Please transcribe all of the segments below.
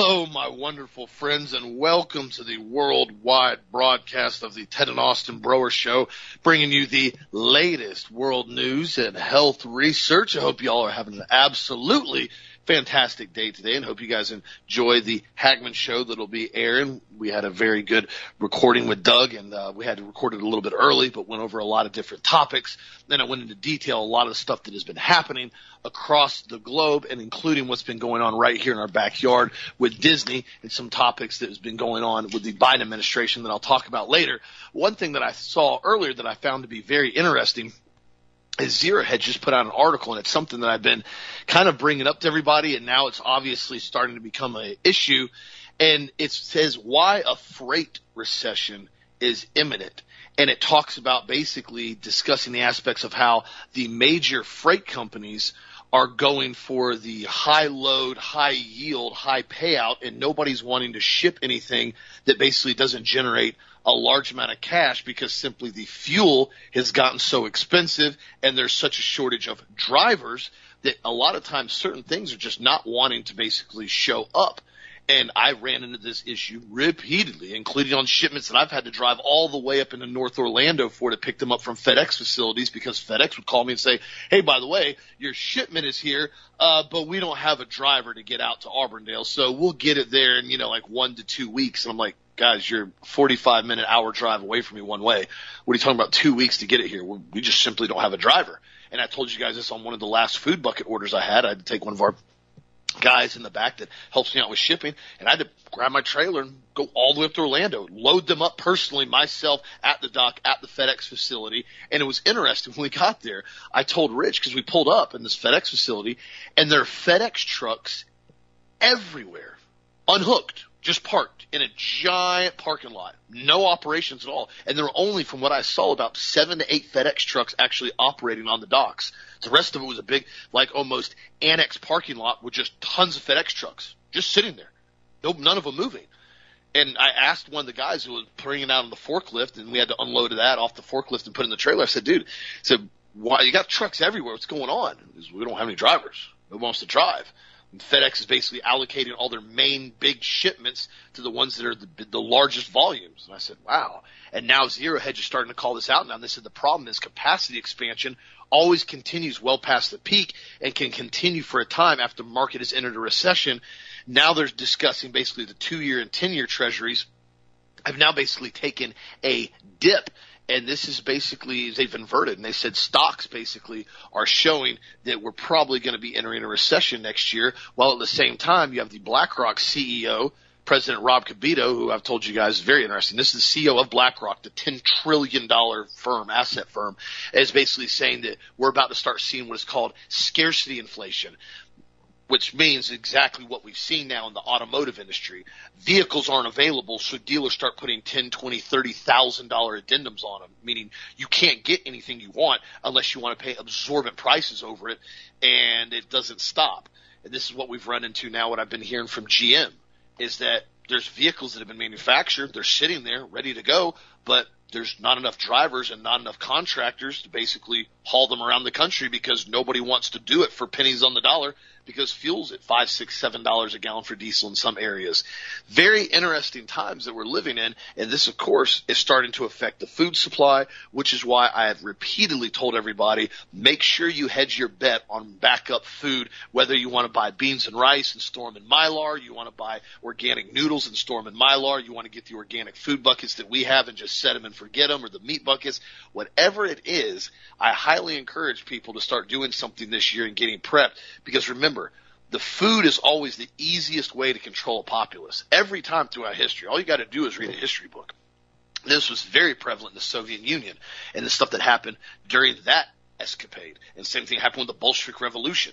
Hello, my wonderful friends, and welcome to the worldwide broadcast of the Ted and Austin Broer Show, bringing you the latest world news and health research. I hope y'all are having an absolutely fantastic day today and hope you guys enjoy the Hagmann show that'll be airing. We had a very good recording with Doug and uh, we had to record it a little bit early, but went over a lot of different topics. Then I went into detail a lot of the stuff that has been happening across the globe and including what's been going on right here in our backyard with Disney and some topics that has been going on with the Biden administration that I'll talk about later. One thing that I saw earlier that I found to be very interesting Zero had just put out an article, and it's something that I've been kind of bringing up to everybody, and now it's obviously starting to become an issue. And it says why a freight recession is imminent. And it talks about basically discussing the aspects of how the major freight companies are going for the high load, high yield, high payout, and nobody's wanting to ship anything that basically doesn't generate a large amount of cash because simply the fuel has gotten so expensive and there's such a shortage of drivers that a lot of times certain things are just not wanting to basically show up. And I ran into this issue repeatedly, including on shipments that I've had to drive all the way up into North Orlando for to pick them up from FedEx facilities because FedEx would call me and say, Hey, by the way, your shipment is here, uh, but we don't have a driver to get out to Auburndale. So we'll get it there in, you know, like one to two weeks. And I'm like, guys, you're 45 minute hour drive away from me one way. What are you talking about? Two weeks to get it here. We just simply don't have a driver. And I told you guys this on one of the last food bucket orders I had. I had to take one of our guys in the back that helps me out with shipping, and I had to grab my trailer and go all the way up to Orlando, load them up personally myself at the dock at the FedEx facility. And it was interesting when we got there. I told Rich because we pulled up in this FedEx facility, and there are FedEx trucks everywhere, unhooked, just parked in a giant parking lot, no operations at all. And there were only, from what I saw, about seven to eight FedEx trucks actually operating on the docks. The rest of it was a big, like almost annex parking lot with just tons of FedEx trucks just sitting there. No, none of them moving. And I asked one of the guys who was it out on the forklift, and we had to unload that off the forklift and put it in the trailer. I said, "Dude, I said, why you got trucks everywhere? What's going on? We don't have any drivers. Who wants to drive?" And FedEx is basically allocating all their main big shipments to the ones that are the, the largest volumes. And I said, "Wow." And now Zero Hedge is starting to call this out now. And they said the problem is capacity expansion always continues well past the peak and can continue for a time after the market has entered a recession. Now they're discussing basically the two year and 10 year treasuries have now basically taken a dip and this is basically they've inverted and they said stocks basically are showing that we're probably going to be entering a recession next year while at the same time you have the BlackRock CEO President Rob Kapito, who I've told you guys is very interesting. This is the CEO of BlackRock, the $10 trillion firm, asset firm, is basically saying that we're about to start seeing what is called scarcity inflation which means exactly what we've seen now in the automotive industry. Vehicles aren't available, so dealers start putting ten, twenty, thirty thousand dollar addendums on them, meaning you can't get anything you want unless you want to pay absorbent prices over it, and it doesn't stop. And this is what we've run into now. What I've been hearing from GM is that there's vehicles that have been manufactured, they're sitting there ready to go, but there's not enough drivers and not enough contractors to basically haul them around the country because nobody wants to do it for pennies on the dollar because fuel's at five, six, seven dollars a gallon for diesel in some areas. Very interesting times that we're living in, and this, of course, is starting to affect the food supply, which is why I have repeatedly told everybody make sure you hedge your bet on backup food, whether you want to buy beans and rice and store them in mylar, you want to buy organic noodles and store them in mylar, you want to get the organic food buckets that we have and just set them and forget them, or the meat buckets, whatever it is. I highly encourage people to start doing something this year and getting prepped because remember remember, the food is always the easiest way to control a populace. Every time throughout history, all you got to do is read a history book. This was very prevalent in the Soviet Union and the stuff that happened during that escapade. And same thing happened with the Bolshevik Revolution.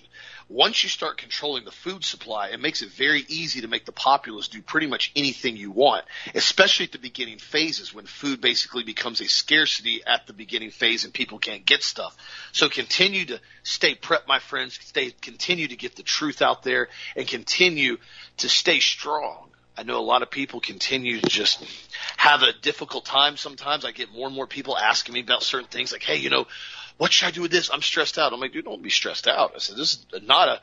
Once you start controlling the food supply, it makes it very easy to make the populace do pretty much anything you want, especially at the beginning phases when food basically becomes a scarcity at the beginning phase and people can't get stuff. So continue to stay prep, my friends, stay, continue to get the truth out there and continue to stay strong. I know a lot of people continue to just have a difficult time sometimes. I get more and more people asking me about certain things like, hey, you know, what should I do with this? I'm stressed out. I'm like, dude, don't be stressed out. I said, this is not a,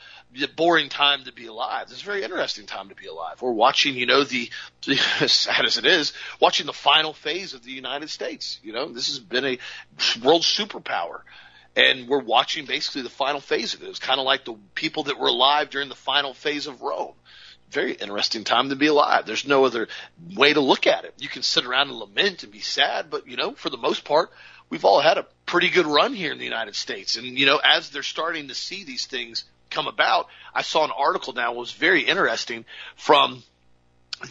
boring time to be alive. This is a very interesting time to be alive. We're watching, you know, the, the as sad as it is, watching the final phase of the United States. You know, this has been a world superpower and we're watching basically the final phase of it. It was kind of like the people that were alive during the final phase of Rome. Very interesting time to be alive. There's no other way to look at it. You can sit around and lament and be sad, but you know, for the most part, we've all had a pretty good run here in the United States. And you know, as they're starting to see these things come about, I saw an article now was very interesting from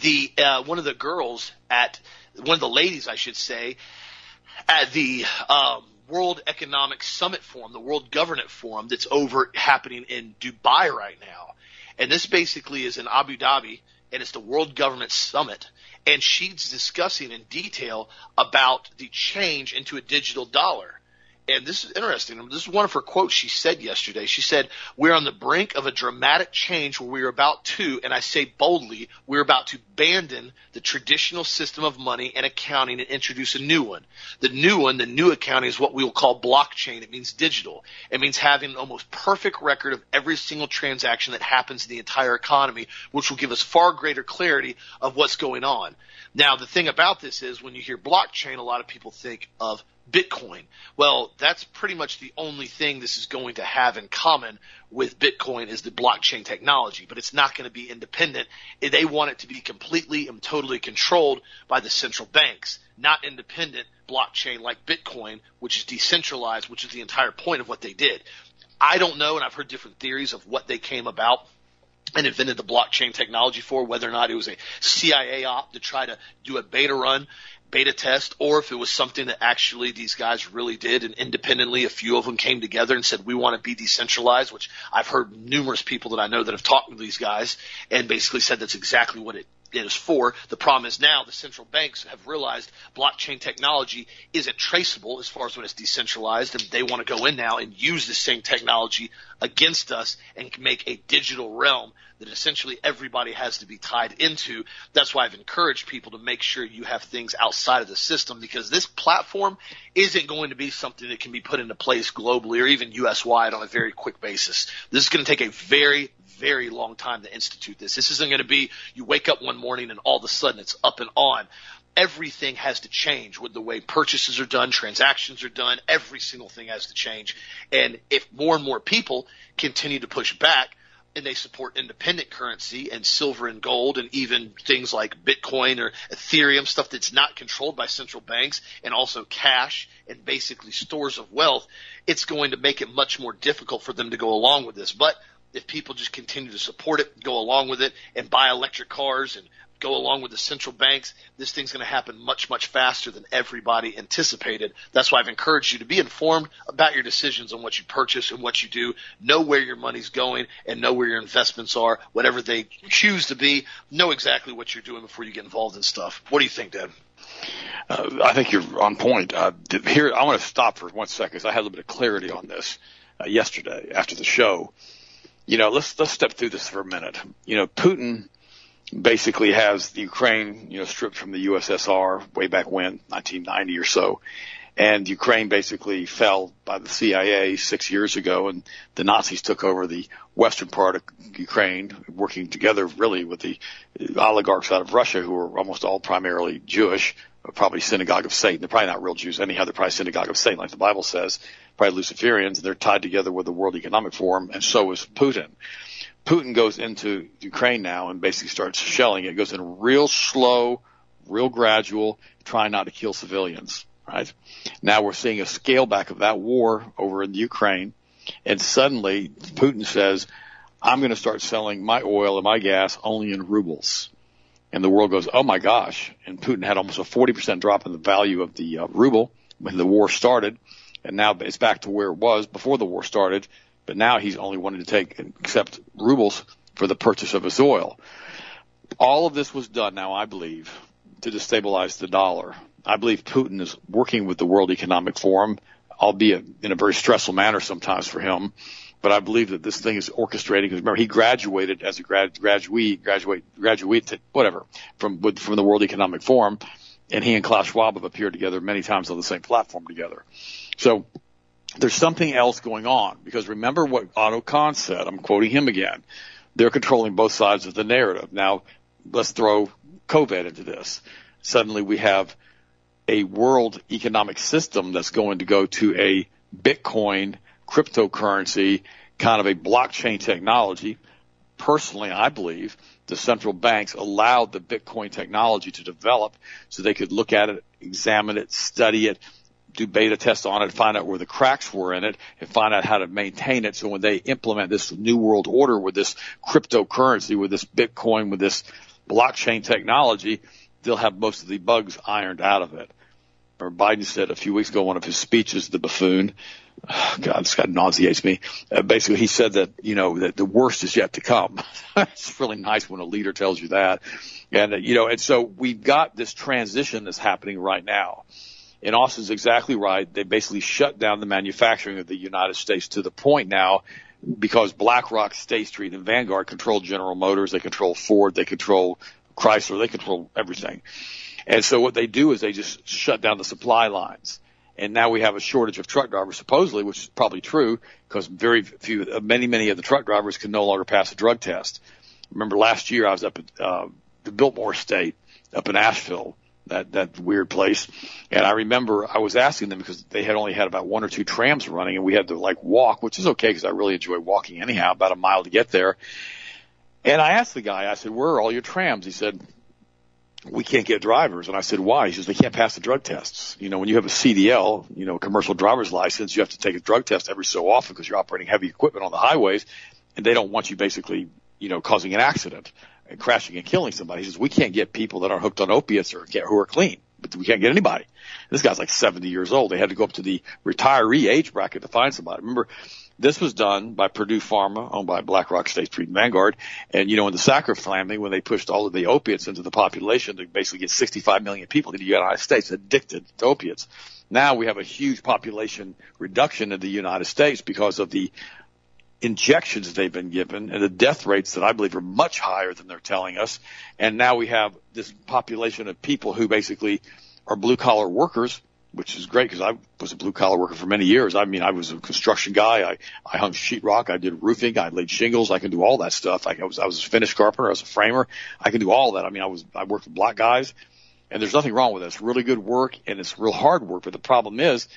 the uh, one of the girls at one of the ladies, I should say, at the um, World Economic Summit Forum, the World Government Forum that's over happening in Dubai right now. And this basically is in Abu Dhabi and it's the World Government Summit. And she's discussing in detail about the change into a digital dollar and this is interesting. This is one of her quotes she said yesterday. She said, We're on the brink of a dramatic change where we are about to, and I say boldly, we're about to abandon the traditional system of money and accounting and introduce a new one. The new one, the new accounting is what we will call blockchain. It means digital. It means having an almost perfect record of every single transaction that happens in the entire economy, which will give us far greater clarity of what's going on. Now, the thing about this is when you hear blockchain, a lot of people think of Bitcoin. Well, that's pretty much the only thing this is going to have in common with Bitcoin is the blockchain technology, but it's not going to be independent. They want it to be completely and totally controlled by the central banks, not independent blockchain like Bitcoin, which is decentralized, which is the entire point of what they did. I don't know, and I've heard different theories of what they came about and invented the blockchain technology for, whether or not it was a CIA op to try to do a beta run beta test or if it was something that actually these guys really did and independently a few of them came together and said we want to be decentralized which I've heard numerous people that I know that have talked to these guys and basically said that's exactly what it is for. The problem is now the central banks have realized blockchain technology isn't traceable as far as when it's decentralized, and they want to go in now and use the same technology against us and make a digital realm that essentially everybody has to be tied into. That's why I've encouraged people to make sure you have things outside of the system because this platform isn't going to be something that can be put into place globally or even US wide on a very quick basis. This is going to take a very, very long time to institute this. This isn't going to be you wake up one morning and all of a sudden it's up and on. Everything has to change with the way purchases are done, transactions are done. Every single thing has to change. And if more and more people continue to push back, and they support independent currency and silver and gold and even things like Bitcoin or Ethereum, stuff that's not controlled by central banks and also cash and basically stores of wealth, it's going to make it much more difficult for them to go along with this. But if people just continue to support it, go along with it, and buy electric cars and go along with the central banks, this thing's going to happen much, much faster than everybody anticipated. That's why I've encouraged you to be informed about your decisions on what you purchase and what you do. Know where your money's going and know where your investments are, whatever they choose to be. Know exactly what you're doing before you get involved in stuff. What do you think, Dad? Uh, I think you're on point. Uh, here, I want to stop for one second because I had a little bit of clarity on this uh, yesterday after the show you know, let's let's step through this for a minute. You know, Putin basically has Ukraine, you know, stripped from the USSR way back when, 1990 or so. And Ukraine basically fell by the CIA six years ago, and the Nazis took over the western part of Ukraine, working together really with the oligarchs out of Russia, who are almost all primarily Jewish, probably synagogue of Satan. They're probably not real Jews anyhow. They're probably synagogue of Satan, like the Bible says. Probably Luciferians. They're tied together with the World Economic Forum, and so is Putin. Putin goes into Ukraine now and basically starts shelling. It goes in real slow, real gradual, trying not to kill civilians. Right now, we're seeing a scale back of that war over in Ukraine, and suddenly Putin says, "I'm going to start selling my oil and my gas only in rubles." and the world goes, oh my gosh. And Putin had almost a 40% drop in the value of the uh, ruble when the war started. And now it's back to where it was before the war started. But now he's only wanting to take and accept rubles for the purchase of his oil. All of this was done now, I believe, to destabilize the dollar. I believe Putin is working with the World Economic Forum, albeit in a very stressful manner sometimes for him, but I believe that this thing is orchestrating. Because remember, he graduated as a grad, graduate, graduate, graduate, whatever, from from the World Economic Forum, and he and Klaus Schwab have appeared together many times on the same platform together. So there's something else going on because remember what Otto Kahn said. I'm quoting him again. They're controlling both sides of the narrative. Now, let's throw COVID into this. Suddenly we have a world economic system that's going to go to a Bitcoin cryptocurrency kind of a blockchain technology. Personally, I believe the central banks allowed the Bitcoin technology to develop so they could look at it, examine it, study it, do beta tests on it, find out where the cracks were in it, and find out how to maintain it. So when they implement this new world order with this cryptocurrency, with this Bitcoin, with this blockchain technology, they'll have most of the bugs ironed out of it. Or Biden said a few weeks ago, one of his speeches, the buffoon, God, this guy nauseates me. Uh, basically, he said that, you know, that the worst is yet to come. it's really nice when a leader tells you that. And, uh, you know, and so we've got this transition that's happening right now. And Austin's exactly right. They basically shut down the manufacturing of the United States to the point now because BlackRock, State Street, and Vanguard control General Motors, they control Ford, they control Chrysler, they control everything. And so what they do is they just shut down the supply lines. And now we have a shortage of truck drivers, supposedly, which is probably true because very few, uh, many, many of the truck drivers can no longer pass a drug test. Remember last year I was up at, uh, the Biltmore Estate up in Asheville that that weird place. And I remember I was asking them because they had only had about one or two trams running, and we had to like walk, which is okay because I really enjoy walking anyhow, about a mile to get there. And I asked the guy, I said, "Where are all your trams?" He said, "We can't get drivers." And I said, "Why?" He says, "They can't pass the drug tests. You know, when you have a CDL, you know, commercial driver's license, you have to take a drug test every so often because you're operating heavy equipment on the highways, and they don't want you basically, you know, causing an accident." And crashing and killing somebody. He says, we can't get people that aren't hooked on opiates or who are clean, but we can't get anybody. This guy's like 70 years old. They had to go up to the retiree age bracket to find somebody. Remember, this was done by Purdue Pharma, owned by BlackRock, State Street, and Vanguard. And, you know, in the Sackler family, when they pushed all of the opiates into the population to basically get 65 million people in the United States addicted to opiates. Now we have a huge population reduction in the United States because of the injections they've been given and the death rates that I believe are much higher than they're telling us. And now we have this population of people who basically are blue collar workers, which is great because I was a blue collar worker for many years. I mean, I was a construction guy. I, I hung sheetrock. I did roofing. I laid shingles. I can do all that stuff. I, I was, I was a finish carpenter. I was a framer. I can do all that. I mean, I was, I worked with black guys and there's nothing wrong with it. It's really good work and it's real hard work. But the problem is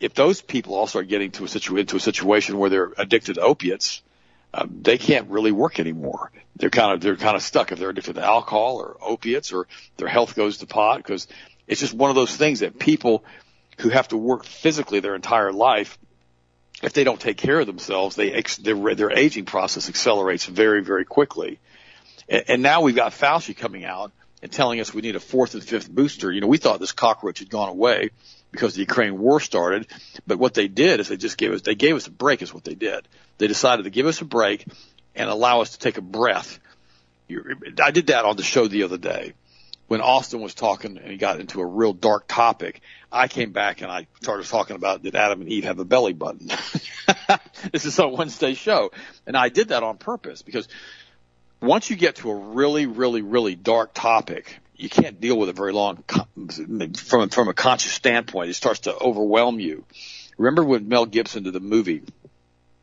if those people also are getting to a situ- into a situation where they're addicted to opiates, uh, they can't really work anymore. They're kind of they're kind of stuck if they're addicted to alcohol or opiates or their health goes to pot because it's just one of those things that people who have to work physically their entire life, if they don't take care of themselves, they ex- their their aging process accelerates very very quickly. And, and now we've got Fauci coming out and telling us we need a fourth and fifth booster. You know, we thought this cockroach had gone away because the Ukraine war started. But what they did is they just gave us, they gave us a break is what they did. They decided to give us a break and allow us to take a breath. I did that on the show the other day when Austin was talking and he got into a real dark topic. I came back and I started talking about did Adam and Eve have a belly button? this is a Wednesday show. And I did that on purpose because once you get to a really, really, really dark topic, you can't deal with it very long from from a conscious standpoint. It starts to overwhelm you. Remember when Mel Gibson did the movie,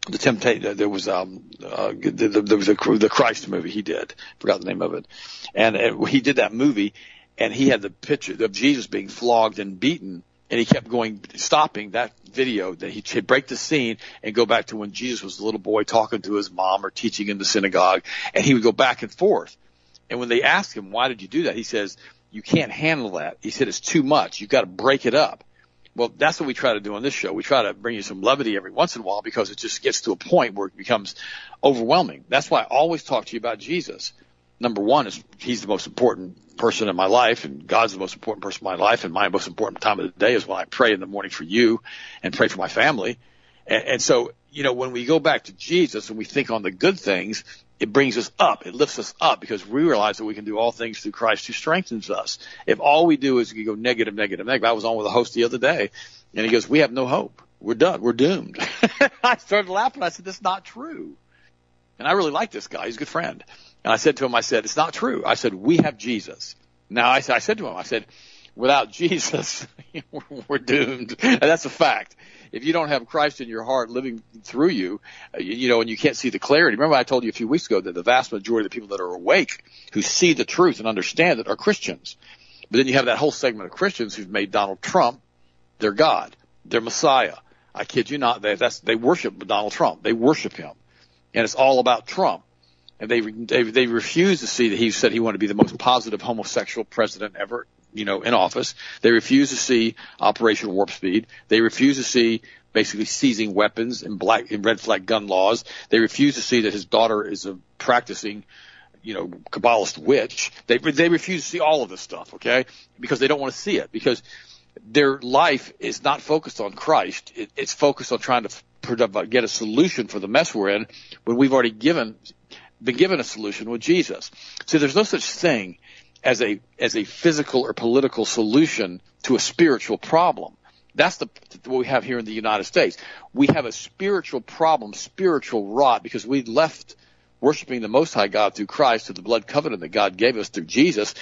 the Temptation? There was um uh, there was a, the Christ movie he did. Forgot the name of it, and, and he did that movie, and he had the picture of Jesus being flogged and beaten, and he kept going, stopping that video that he'd break the scene and go back to when Jesus was a little boy talking to his mom or teaching in the synagogue, and he would go back and forth and when they ask him, why did you do that? He says, you can't handle that. He said, it's too much. You've got to break it up. Well, that's what we try to do on this show. We try to bring you some levity every once in a while because it just gets to a point where it becomes overwhelming. That's why I always talk to you about Jesus. Number one is he's the most important person in my life and God's the most important person in my life and my most important time of the day is when I pray in the morning for you and pray for my family. And, and so, you know, when we go back to Jesus and we think on the good things, it brings us up. It lifts us up because we realize that we can do all things through Christ who strengthens us. If all we do is we go negative, negative, negative. I was on with a host the other day and he goes, we have no hope. We're done. We're doomed. I started laughing. I said, that's not true. And I really like this guy. He's a good friend. And I said to him, I said, it's not true. I said, we have Jesus. Now I said, I said to him, I said, without Jesus, we're doomed. And that's a fact. If you don't have Christ in your heart living through you, uh, you know, and you can't see the clarity. Remember I told you a few weeks ago that the vast majority of the people that are awake, who see the truth and understand it, are Christians. But then you have that whole segment of Christians who've made Donald Trump their God, their Messiah. I kid you not. They, that's, they worship Donald Trump. They worship him. And it's all about Trump. And they, they, they refuse to see that he said he wanted to be the most positive homosexual president ever, you know, in office. They refuse to see Operation Warp Speed. They refuse to see basically seizing weapons and black and red flag gun laws. They refuse to see that his daughter is a practicing, you know, Kabbalist witch. They they refuse to see all of this stuff, okay? Because they don't want to see it because their life is not focused on Christ. It, it's focused on trying to get a solution for the mess we're in when we've already given been given a solution with Jesus. See, there's no such thing as a as a physical or political solution to a spiritual problem. That's the what we have here in the United States. We have a spiritual problem, spiritual rot, because we left worshiping the Most High God through Christ, through the blood covenant that God gave us through Jesus,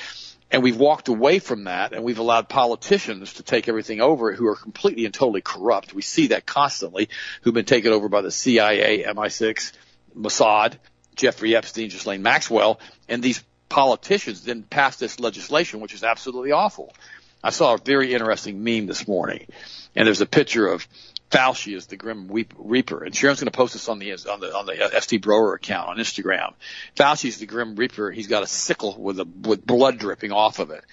and we've walked away from that, and we've allowed politicians to take everything over who are completely and totally corrupt. We see that constantly, who've been taken over by the CIA, MI6, Mossad, Jeffrey Epstein, Ghislaine Maxwell, and these politicians then pass this legislation, which is absolutely awful. I saw a very interesting meme this morning, and there's a picture of Fauci as the Grim Reaper, and Sharon's going to post this on the on the on the uh, ST Broer account on Instagram. Fauci's the Grim Reaper. He's got a sickle with a with blood dripping off of it,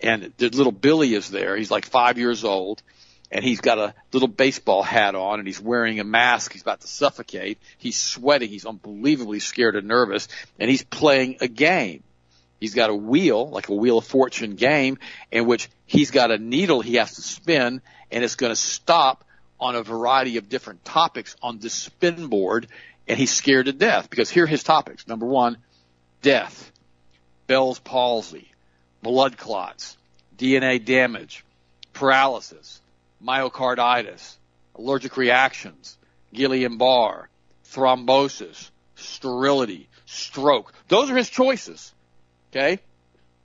and the little Billy is there. He's like five years old, and he's got a little baseball hat on and he's wearing a mask. He's about to suffocate. He's sweating. He's unbelievably scared and nervous and he's playing a game. He's got a wheel, like a wheel of fortune game in which he's got a needle he has to spin and it's going to stop on a variety of different topics on this spin board and he's scared to death because here are his topics. Number one, death, Bell's palsy, blood clots, DNA damage, paralysis, myocarditis, allergic reactions, Guillain-Barre, thrombosis, sterility, stroke. Those are his choices. Okay?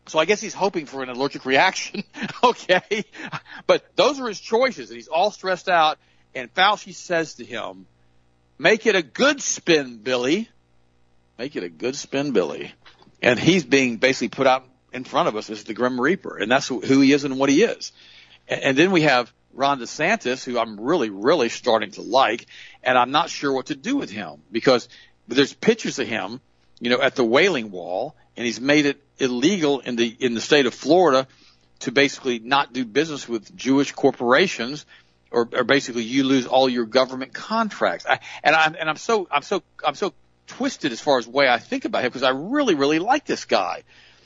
So I guess he's hoping for an allergic reaction. okay? But those are his choices and he's all stressed out and Fauci says to him, make it a good spin, Billy. Make it a good spin, Billy. And he's being basically put out in front of us as the Grim Reaper. And that's who he is and what he is. And then we have Ron DeSantis, who I'm really, really starting to like, and I'm not sure what to do with him because there's pictures of him, you know, at the Wailing Wall, and he's made it illegal in the in the state of Florida to basically not do business with Jewish corporations, or, or basically you lose all your government contracts. I, and I'm and I'm so I'm so I'm so twisted as far as the way I think about him because I really, really like this guy.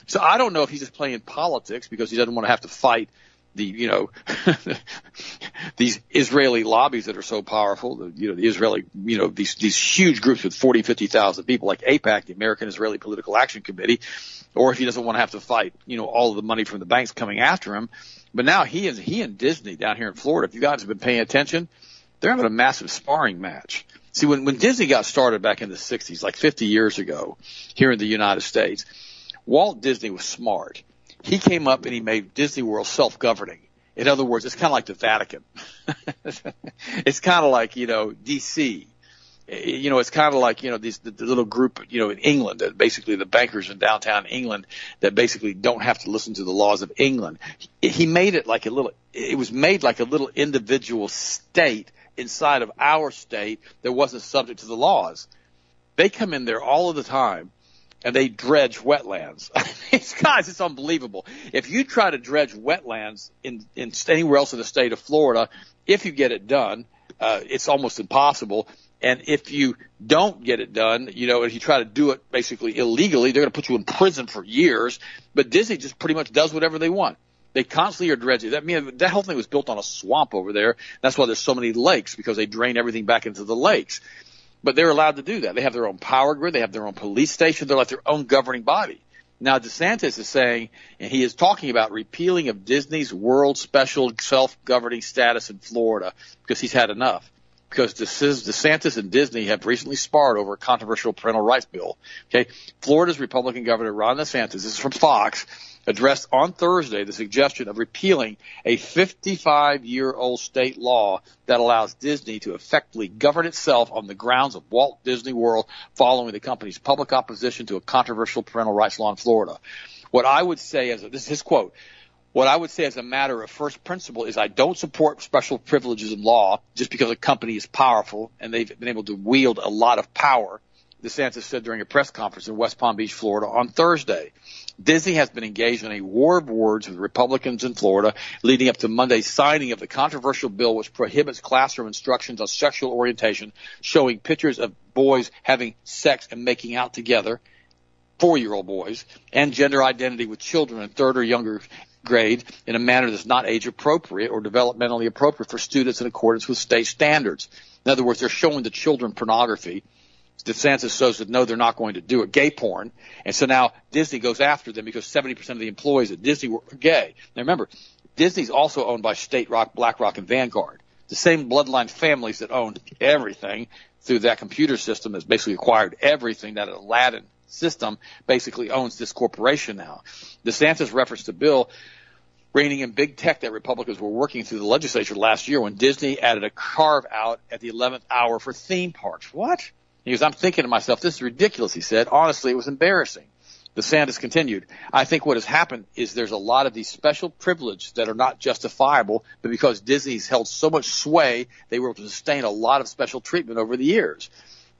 So I don't know if he's just playing politics because he doesn't want to have to fight the you know these Israeli lobbies that are so powerful, the, you know the Israeli you know these these huge groups with 40, 50,000 people like AIPAC, the American Israeli Political Action Committee, or if he doesn't want to have to fight you know all of the money from the banks coming after him. But now he is he and Disney down here in Florida. If you guys have been paying attention, they're having a massive sparring match. See, when when Disney got started back in the 60s, like 50 years ago, here in the United States, Walt Disney was smart he came up and he made Disney World self-governing. In other words, it's kind of like the Vatican. it's kind of like, you know, DC. You know, it's kind of like, you know, these, the, the little group, you know, in England, that basically the bankers in downtown England that basically don't have to listen to the laws of England. He, he made it like a little, it was made like a little individual state inside of our state that wasn't subject to the laws. They come in there all of the time and they dredge wetlands. it's, guys, it's unbelievable. If you try to dredge wetlands in, in anywhere else in the state of Florida, if you get it done, uh, it's almost impossible. And if you don't get it done, you know, if you try to do it basically illegally, they're going to put you in prison for years. But Disney just pretty much does whatever they want. They constantly are dredging. That mean that whole thing was built on a swamp over there. That's why there's so many lakes because they drain everything back into the lakes. But they're allowed to do that. They have their own power grid. They have their own police station. They're like their own governing body. Now DeSantis is saying, and he is talking about repealing of Disney's world special self-governing status in Florida because he's had enough. Because DeSantis and Disney have recently sparred over a controversial parental rights bill. Okay, Florida's Republican Governor Ron DeSantis, this is from Fox, addressed on Thursday the suggestion of repealing a 55 year old state law that allows Disney to effectively govern itself on the grounds of Walt Disney World following the company's public opposition to a controversial parental rights law in Florida. What I would say as a, this is his quote, what I would say as a matter of first principle is I don't support special privileges in law just because a company is powerful and they've been able to wield a lot of power. DeSantis said during a press conference in West Palm Beach, Florida on Thursday. Disney has been engaged in a war of words with Republicans in Florida leading up to Monday's signing of the controversial bill which prohibits classroom instructions on sexual orientation showing pictures of boys having sex and making out together four year old boys and gender identity with children in third or younger grade in a manner that's not age appropriate or developmentally appropriate for students in accordance with state standards. In other words, they're showing the children pornography. DeSantis says that no, they're not going to do it, gay porn. And so now Disney goes after them because 70% of the employees at Disney were gay. Now remember, Disney's also owned by State Rock, BlackRock, and Vanguard. The same bloodline families that owned everything through that computer system has basically acquired everything that Aladdin system basically owns this corporation now. DeSantis referenced a bill reining in big tech that Republicans were working through the legislature last year when Disney added a carve out at the 11th hour for theme parks. What? He goes, I'm thinking to myself, this is ridiculous, he said. Honestly, it was embarrassing. The DeSantis continued, I think what has happened is there's a lot of these special privileges that are not justifiable, but because Disney's held so much sway, they were able to sustain a lot of special treatment over the years.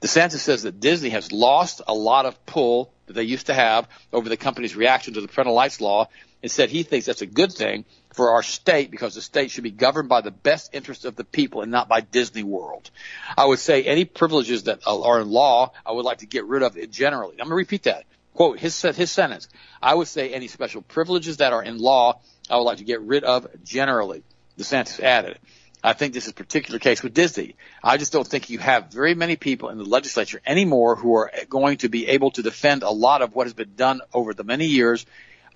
DeSantis says that Disney has lost a lot of pull that they used to have over the company's reaction to the parental rights law and said he thinks that's a good thing for our state because the state should be governed by the best interest of the people and not by Disney World. I would say any privileges that are in law, I would like to get rid of it generally. I'm going to repeat that. Quote, his, his sentence. I would say any special privileges that are in law, I would like to get rid of generally. DeSantis added. I think this is a particular case with Disney. I just don't think you have very many people in the legislature anymore who are going to be able to defend a lot of what has been done over the many years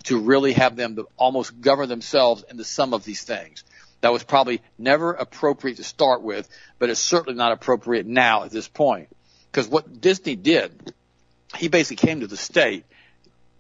to really have them to almost govern themselves into some of these things. That was probably never appropriate to start with, but it's certainly not appropriate now at this point. Because what Disney did, he basically came to the state,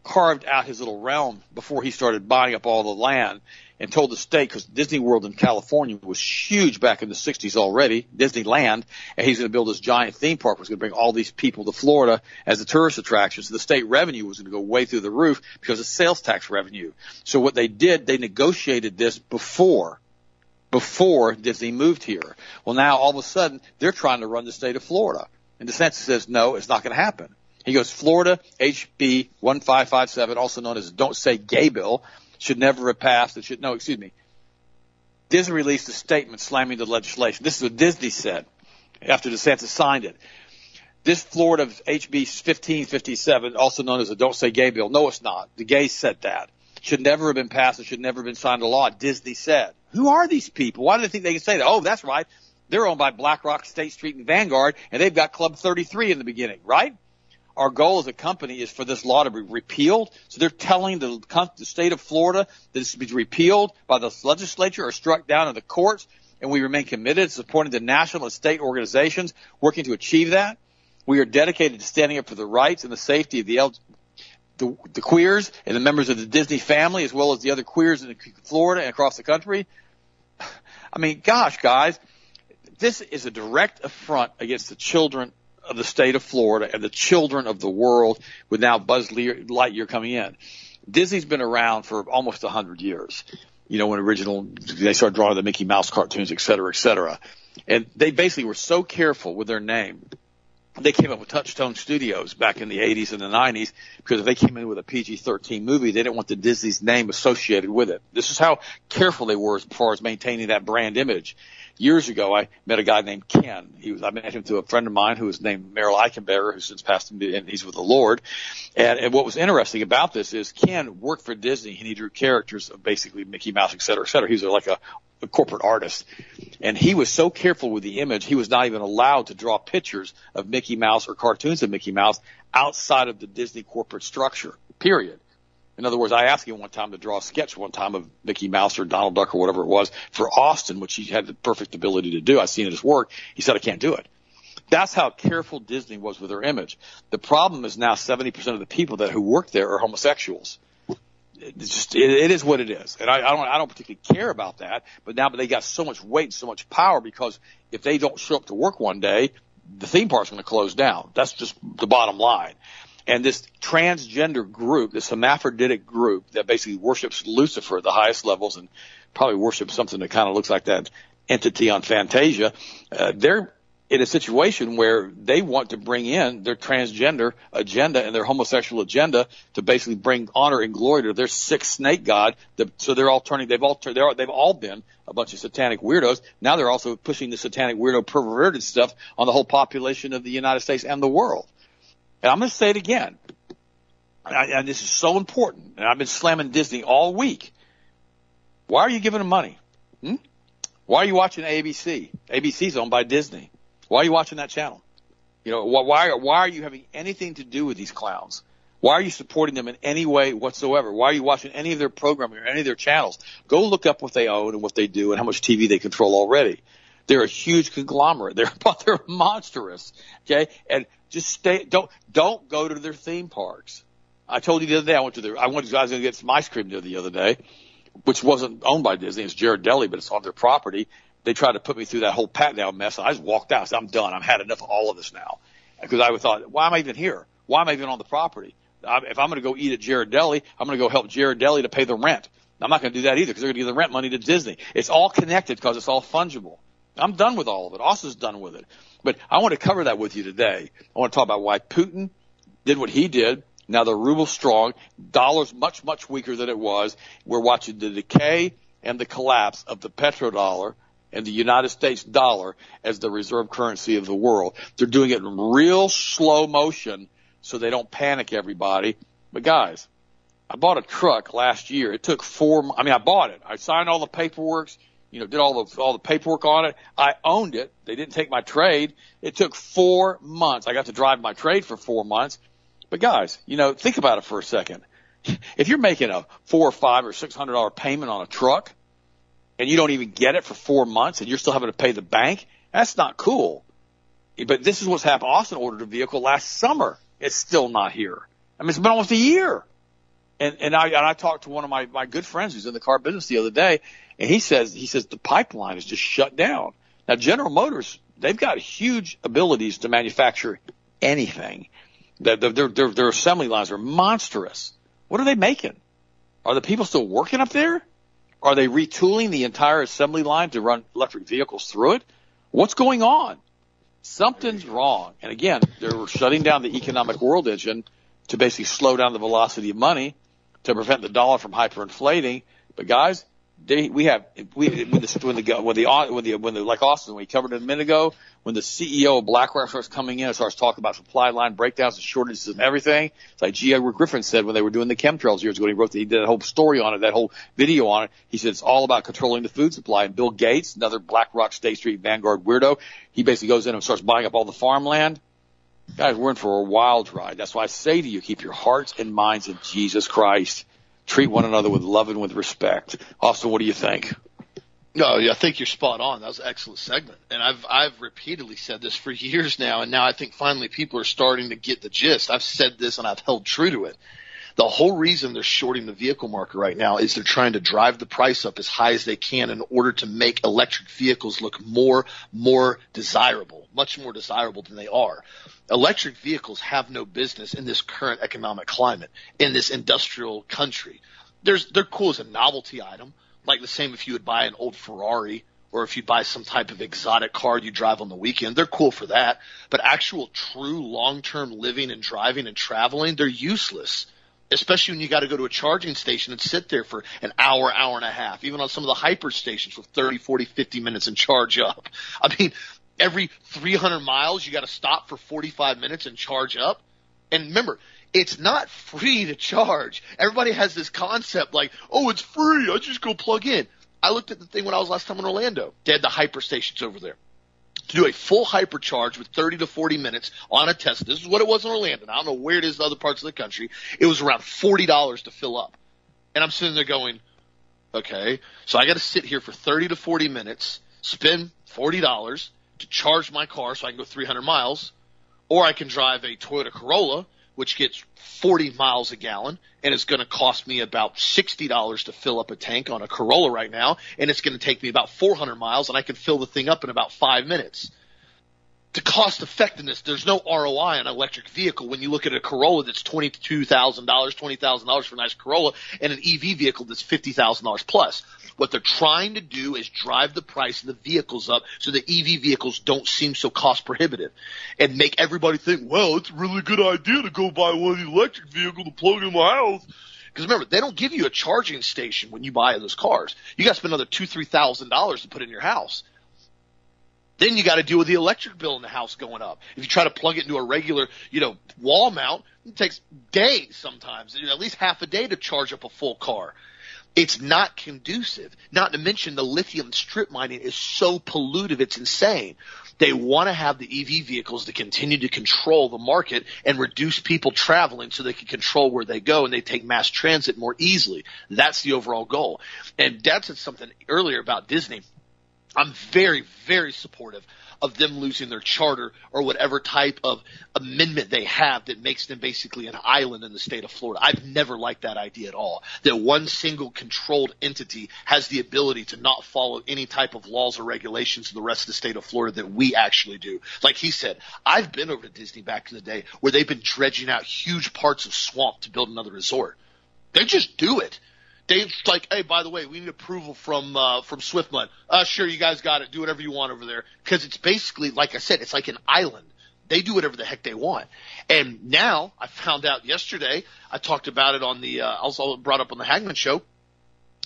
carved out his little realm before he started buying up all the land and told the state because Disney World in California was huge back in the 60s already, Disneyland, and he's going to build this giant theme park was going to bring all these people to Florida as a tourist attraction. So the state revenue was going to go way through the roof because of sales tax revenue. So what they did, they negotiated this before before Disney moved here. Well, now all of a sudden they're trying to run the state of Florida. And DeSantis says, no, it's not going to happen. He goes, Florida HB 1557, also known as Don't Say Gay Bill, should never have passed. It should no, excuse me. Disney released a statement slamming the legislation. This is what Disney said after DeSantis signed it. This Florida HB 1557, also known as the Don't Say Gay bill, no, it's not. The gays said that. Should never have been passed. It should never have been signed into law. Disney said. Who are these people? Why do they think they can say that? Oh, that's right. They're owned by BlackRock, State Street, and Vanguard, and they've got Club 33 in the beginning, right? Our goal as a company is for this law to be repealed. So they're telling the, the state of Florida that it should be repealed by the legislature or struck down in the courts. And we remain committed to supporting the national and state organizations working to achieve that. We are dedicated to standing up for the rights and the safety of the, L- the, the queers and the members of the Disney family, as well as the other queers in Florida and across the country. I mean, gosh, guys, this is a direct affront against the children of the state of Florida and the children of the world with now Buzz Lightyear coming in. Disney's been around for almost a hundred years. You know, when original, they started drawing the Mickey Mouse cartoons, et cetera, et cetera. And they basically were so careful with their name. They came up with Touchstone Studios back in the 80s and the 90s because if they came in with a PG-13 movie, they didn't want the Disney's name associated with it. This is how careful they were as far as maintaining that brand image years ago, I met a guy named Ken. He was, I met him through a friend of mine who was named Merrill Eichenberger, who since passed him, and he's with the Lord. And, and what was interesting about this is Ken worked for Disney and he drew characters of basically Mickey Mouse, et cetera, et cetera. He was like a, a corporate artist. And he was so careful with the image, he was not even allowed to draw pictures of Mickey Mouse or cartoons of Mickey Mouse outside of the Disney corporate structure, period. In other words, I asked him one time to draw a sketch one time of Mickey Mouse or Donald Duck or whatever it was for Austin, which he had the perfect ability to do. I've seen it his work. He said, I can't do it. That's how careful Disney was with their image. The problem is now 70% of the people that who work there are homosexuals. it's just it, it is what it is, and I, I don't I don't particularly care about that. But now, but they got so much weight, so much power because if they don't show up to work one day, the theme park's going to close down. That's just the bottom line. And this transgender group, this hermaphroditic group that basically worships Lucifer at the highest levels and probably worships something that kind of looks like that entity on Fantasia, uh, they're in a situation where they want to bring in their transgender agenda and their homosexual agenda to basically bring honor and glory to their sick snake god. The, So they're all turning, they've all, they're, they've all been a bunch of satanic weirdos. Now they're also pushing the satanic weirdo perverted stuff on the whole population of the United States and the world. And I'm going to say it again. And, and this is so important. And I've been slamming Disney all week. Why are you giving them money? Hmm? Why are you watching ABC? ABC's owned by Disney. Why are you watching that channel? You know, why, why are you having anything to do with these clowns? Why are you supporting them in any way whatsoever? Why are you watching any of their programming or any of their channels? Go look up what they own and what they do and how much TV they control already. They're a huge conglomerate. They're they're monstrous. Okay, and just stay. Don't don't go to their theme parks. I told you the other day I went to their. I went to. I was going to get some ice cream there the other day, which wasn't owned by Disney. It's Ghirardelli, but it's on their property they tried to put me through that whole pat down mess. I just walked out. I said, I'm done. I've had enough of all of this now. Because I thought, why am I even here? Why am I even on the property? If I'm going to go eat at Ghirardelli, I'm going to go help Ghirardelli to pay the rent. I'm not going to do that either because they're going to give the rent money to Disney. It's all connected because it's all fungible. I'm done with all of it. Austin's done with it. But I want to cover that with you today. I want to talk about why Putin did what he did. Now the ruble's strong. Dollar's much, much weaker than it was. We're watching the decay and the collapse of the petrodollar and the United States dollar as the reserve currency of the world. They're doing it in real slow motion so they don't panic everybody. But guys, I bought a truck last year. It took four, I mean, I bought it. I signed all the paperwork, you know, did all the, all the paperwork on it. I owned it. They didn't take my trade. It took four months. I got to drive my trade for four months. But guys, you know, think about it for a second. If you're making a four or five or six hundred dollar payment on a truck, and you don't even get it for four months and you're still having to pay the bank, that's not cool. But this is what's happened. Austin ordered a vehicle last summer. It's still not here. I mean, it's been almost a year. And, and I, and I talked to one of my, my good friends who's in the car business the other day and he says, he says the pipeline is just shut down. Now General Motors, they've got huge abilities to manufacture anything. Their, their, their, their assembly lines are monstrous. What are they making? Are the people still working up there? Are they retooling the entire assembly line to run electric vehicles through it? What's going on? Something's wrong. And again, they're shutting down the economic world engine to basically slow down the velocity of money to prevent the dollar from hyperinflating. But guys, they, we have we when the when the when the when the when the like Austin we covered it a minute ago when the CEO of BlackRock starts coming in and starts talking about supply line breakdowns and shortages and everything. It's like G. Edward Griffin said when they were doing the chemtrails years ago. He wrote the, he did a whole story on it, that whole video on it. He said it's all about controlling the food supply. And Bill Gates, another BlackRock State Street Vanguard weirdo, he basically goes in and starts buying up all the farmland. Guys, we're in for a wild ride. That's why I say to you, keep your hearts and minds in Jesus Christ treat one another with love and with respect. Austin, what do you think? No, I think you're spot on. That was an excellent segment. And I've I've repeatedly said this for years now and now I think finally people are starting to get the gist. I've said this and I've held true to it. The whole reason they're shorting the vehicle market right now is they're trying to drive the price up as high as they can in order to make electric vehicles look more, more desirable, much more desirable than they are. Electric vehicles have no business in this current economic climate, in this industrial country. There's, they're cool as a novelty item, like the same if you would buy an old Ferrari or if you buy some type of exotic car you drive on the weekend, they're cool for that. But actual true long-term living and driving and traveling, they're useless especially when you got to go to a charging station and sit there for an hour, hour and a half, even on some of the hyper stations for 30, 40, 50 minutes and charge up. I mean, every 300 miles, you got to stop for 45 minutes and charge up. And remember, it's not free to charge. Everybody has this concept like, oh, it's free. I just go plug in. I looked at the thing when I was last time in Orlando. They had the hyper stations over there to do a full hypercharge with 30 to 40 minutes on a test. This is what it was in Orlando. I don't know where it is in other parts of the country. It was around $40 to fill up. And I'm sitting there going, okay, so I got to sit here for 30 to 40 minutes, spend $40 to charge my car so I can go 300 miles, or I can drive a Toyota Corolla, which gets 40 miles a gallon and is going to cost me about $60 to fill up a tank on a Corolla right now. And it's going to take me about 400 miles and I can fill the thing up in about five minutes. The cost effectiveness, there's no ROI on an electric vehicle when you look at a Corolla that's $22,000, $20,000 for a nice Corolla and an EV vehicle that's $50,000 plus. What they're trying to do is drive the price of the vehicles up so the EV vehicles don't seem so cost prohibitive and make everybody think, well, it's a really good idea to go buy one electric vehicles to plug in my house. Because remember, they don't give you a charging station when you buy those cars. You got to spend another two, three thousand dollars to put in your house. Then you got to deal with the electric bill in the house going up. If you try to plug it into a regular, you know, wall mount, it takes days sometimes, at least half a day to charge up a full car. It's not conducive. Not to mention the lithium strip mining is so pollutive, it's insane. They want to have the EV vehicles to continue to control the market and reduce people traveling so they can control where they go and they take mass transit more easily. That's the overall goal. And Dad said something earlier about Disney. I'm very, very supportive of them losing their charter or whatever type of amendment they have that makes them basically an island in the state of Florida. I've never liked that idea at all. That one single controlled entity has the ability to not follow any type of laws or regulations in the rest of the state of Florida that we actually do. Like he said, I've been over to Disney back in the day where they've been dredging out huge parts of swamp to build another resort. They just do it. Dave's like, hey, by the way, we need approval from uh, from SwiftMud. Uh, sure, you guys got it. Do whatever you want over there because it's basically, like I said, it's like an island. They do whatever the heck they want. And now I found out yesterday. I talked about it on the. Uh, also brought up on the Hagmann show.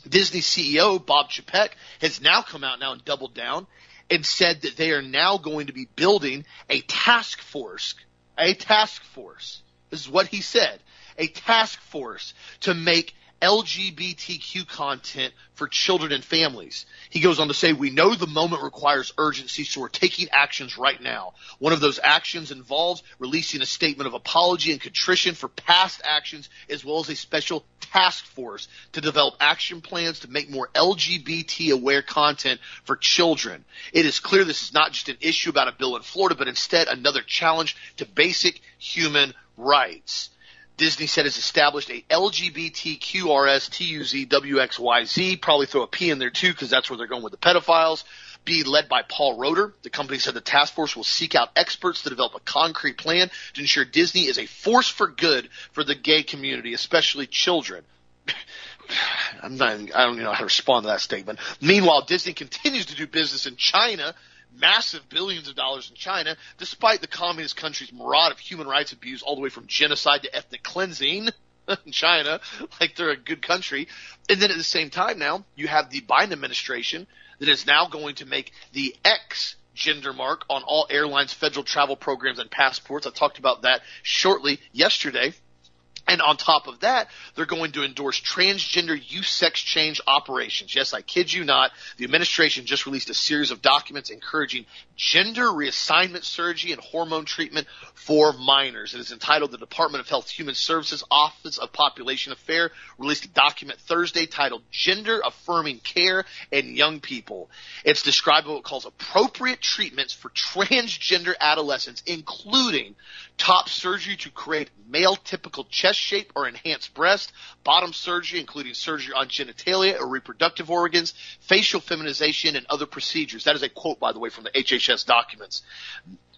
Disney CEO Bob Chapek has now come out now and doubled down and said that they are now going to be building a task force. A task force. This is what he said. A task force to make LGBTQ content for children and families. He goes on to say, we know the moment requires urgency, so we're taking actions right now. One of those actions involves releasing a statement of apology and contrition for past actions, as well as a special task force to develop action plans to make more LGBT aware content for children. It is clear this is not just an issue about a bill in Florida, but instead another challenge to basic human rights. Disney said has established a LGBTQRSTUZWXYZ. Probably throw a P in there too because that's where they're going with the pedophiles. Be led by Paul Roeder. The company said the task force will seek out experts to develop a concrete plan to ensure Disney is a force for good for the gay community, especially children. I'm not, I don't know how to respond to that statement. Meanwhile, Disney continues to do business in China massive billions of dollars in China, despite the communist country's maraud of human rights abuse all the way from genocide to ethnic cleansing in China, like they're a good country. And then at the same time now, you have the Biden administration that is now going to make the X gender mark on all airlines, federal travel programs, and passports. I talked about that shortly yesterday. And on top of that, they're going to endorse transgender youth sex change operations. Yes, I kid you not. The administration just released a series of documents encouraging gender reassignment surgery and hormone treatment for minors. It is entitled the Department of Health Human Services Office of Population Affairs released a document Thursday titled Gender Affirming Care in Young People. It's described what it calls appropriate treatments for transgender adolescents, including top surgery to create male typical chest shape or enhanced breast, bottom surgery, including surgery on genitalia or reproductive organs, facial feminization, and other procedures. That is a quote, by the way, from the HHS documents.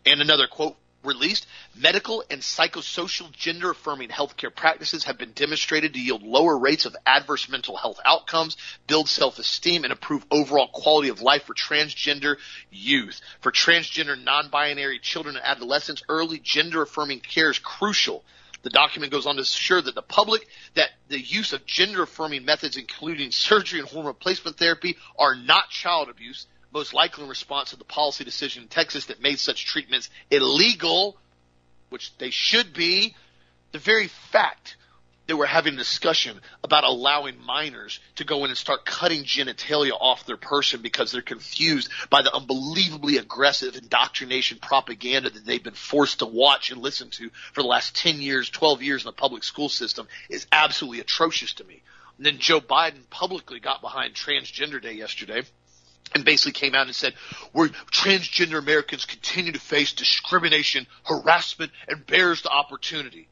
And another quote released, medical and psychosocial gender affirming healthcare practices have been demonstrated to yield lower rates of adverse mental health outcomes, build self-esteem, and improve overall quality of life for transgender youth. For transgender non-binary children and adolescents, early gender affirming care is crucial. The document goes on to assure that the public that the use of gender affirming methods, including surgery and hormone replacement therapy, are not child abuse most likely in response to the policy decision in Texas that made such treatments illegal, which they should be. The very fact that we're having a discussion about allowing minors to go in and start cutting genitalia off their person because they're confused by the unbelievably aggressive indoctrination propaganda that they've been forced to watch and listen to for the last 10 years, 12 years in the public school system is absolutely atrocious to me. And then Joe Biden publicly got behind Transgender Day yesterday and basically came out and said, where transgender Americans continue to face discrimination, harassment, and bears the opportunity.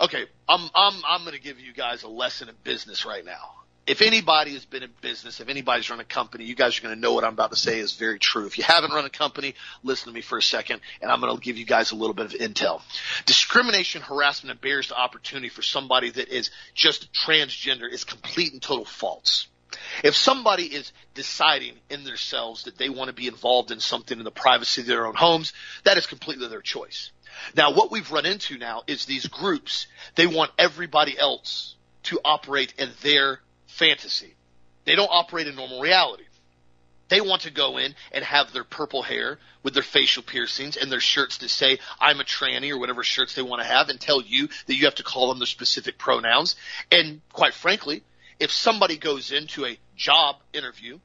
Okay, I'm I'm I'm going to give you guys a lesson in business right now. If anybody has been in business, if anybody's run a company, you guys are going to know what I'm about to say is very true. If you haven't run a company, listen to me for a second, and I'm going to give you guys a little bit of intel. Discrimination, harassment, and barriers to opportunity for somebody that is just transgender is complete and total false. If somebody is deciding in themselves that they want to be involved in something in the privacy of their own homes, that is completely their choice. Now, what we've run into now is these groups, they want everybody else to operate in their fantasy. They don't operate in normal reality. They want to go in and have their purple hair with their facial piercings and their shirts that say, I'm a tranny or whatever shirts they want to have and tell you that you have to call them their specific pronouns. And quite frankly, if somebody goes into a job interview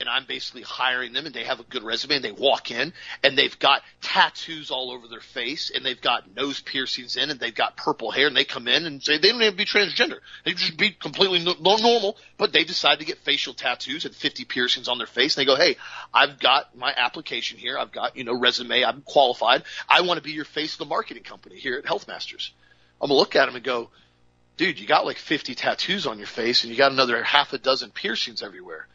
and I'm basically hiring them and they have a good resume and they walk in and they've got tattoos all over their face and they've got nose piercings in and they've got purple hair and they come in and say they don't even be transgender. They just be completely normal, but they decide to get facial tattoos and 50 piercings on their face and they go, Hey, I've got my application here. I've got, you know, resume. I'm qualified. I want to be your face of the marketing company here at Health Masters. I'm gonna look at them and go, dude, you got like 50 tattoos on your face and you got another half a dozen piercings everywhere.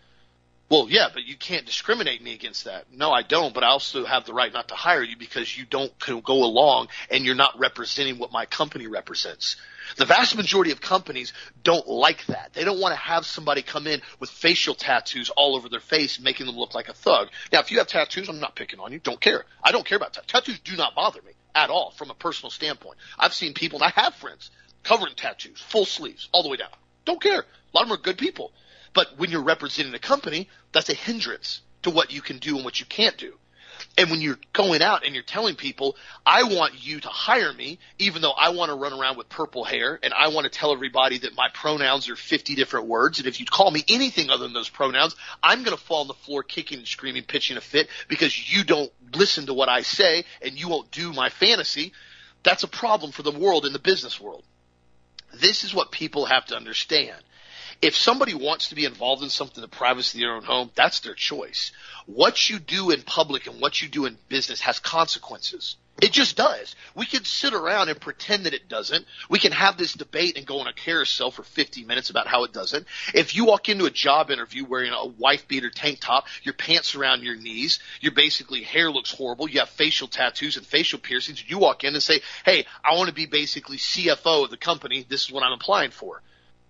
Well, yeah, but you can't discriminate me against that. No, I don't, but I also have the right not to hire you because you don't go along and you're not representing what my company represents. The vast majority of companies don't like that. They don't want to have somebody come in with facial tattoos all over their face, making them look like a thug. Now, if you have tattoos, I'm not picking on you. Don't care. I don't care about tattoos. Tattoos do not bother me at all from a personal standpoint. I've seen people, and I have friends covered in tattoos, full sleeves, all the way down. Don't care. A lot of them are good people. But when you're representing a company, that's a hindrance to what you can do and what you can't do. And when you're going out and you're telling people, I want you to hire me, even though I want to run around with purple hair and I want to tell everybody that my pronouns are 50 different words. And if you call me anything other than those pronouns, I'm going to fall on the floor kicking and screaming, pitching a fit because you don't listen to what I say and you won't do my fantasy. That's a problem for the world in the business world. This is what people have to understand. If somebody wants to be involved in something in the privacy of their own home, that's their choice. What you do in public and what you do in business has consequences. It just does. We can sit around and pretend that it doesn't. We can have this debate and go on a carousel for 50 minutes about how it doesn't. If you walk into a job interview wearing a wife beater tank top, your pants around your knees, your basically hair looks horrible, you have facial tattoos and facial piercings, you walk in and say, hey, I want to be basically CFO of the company. This is what I'm applying for.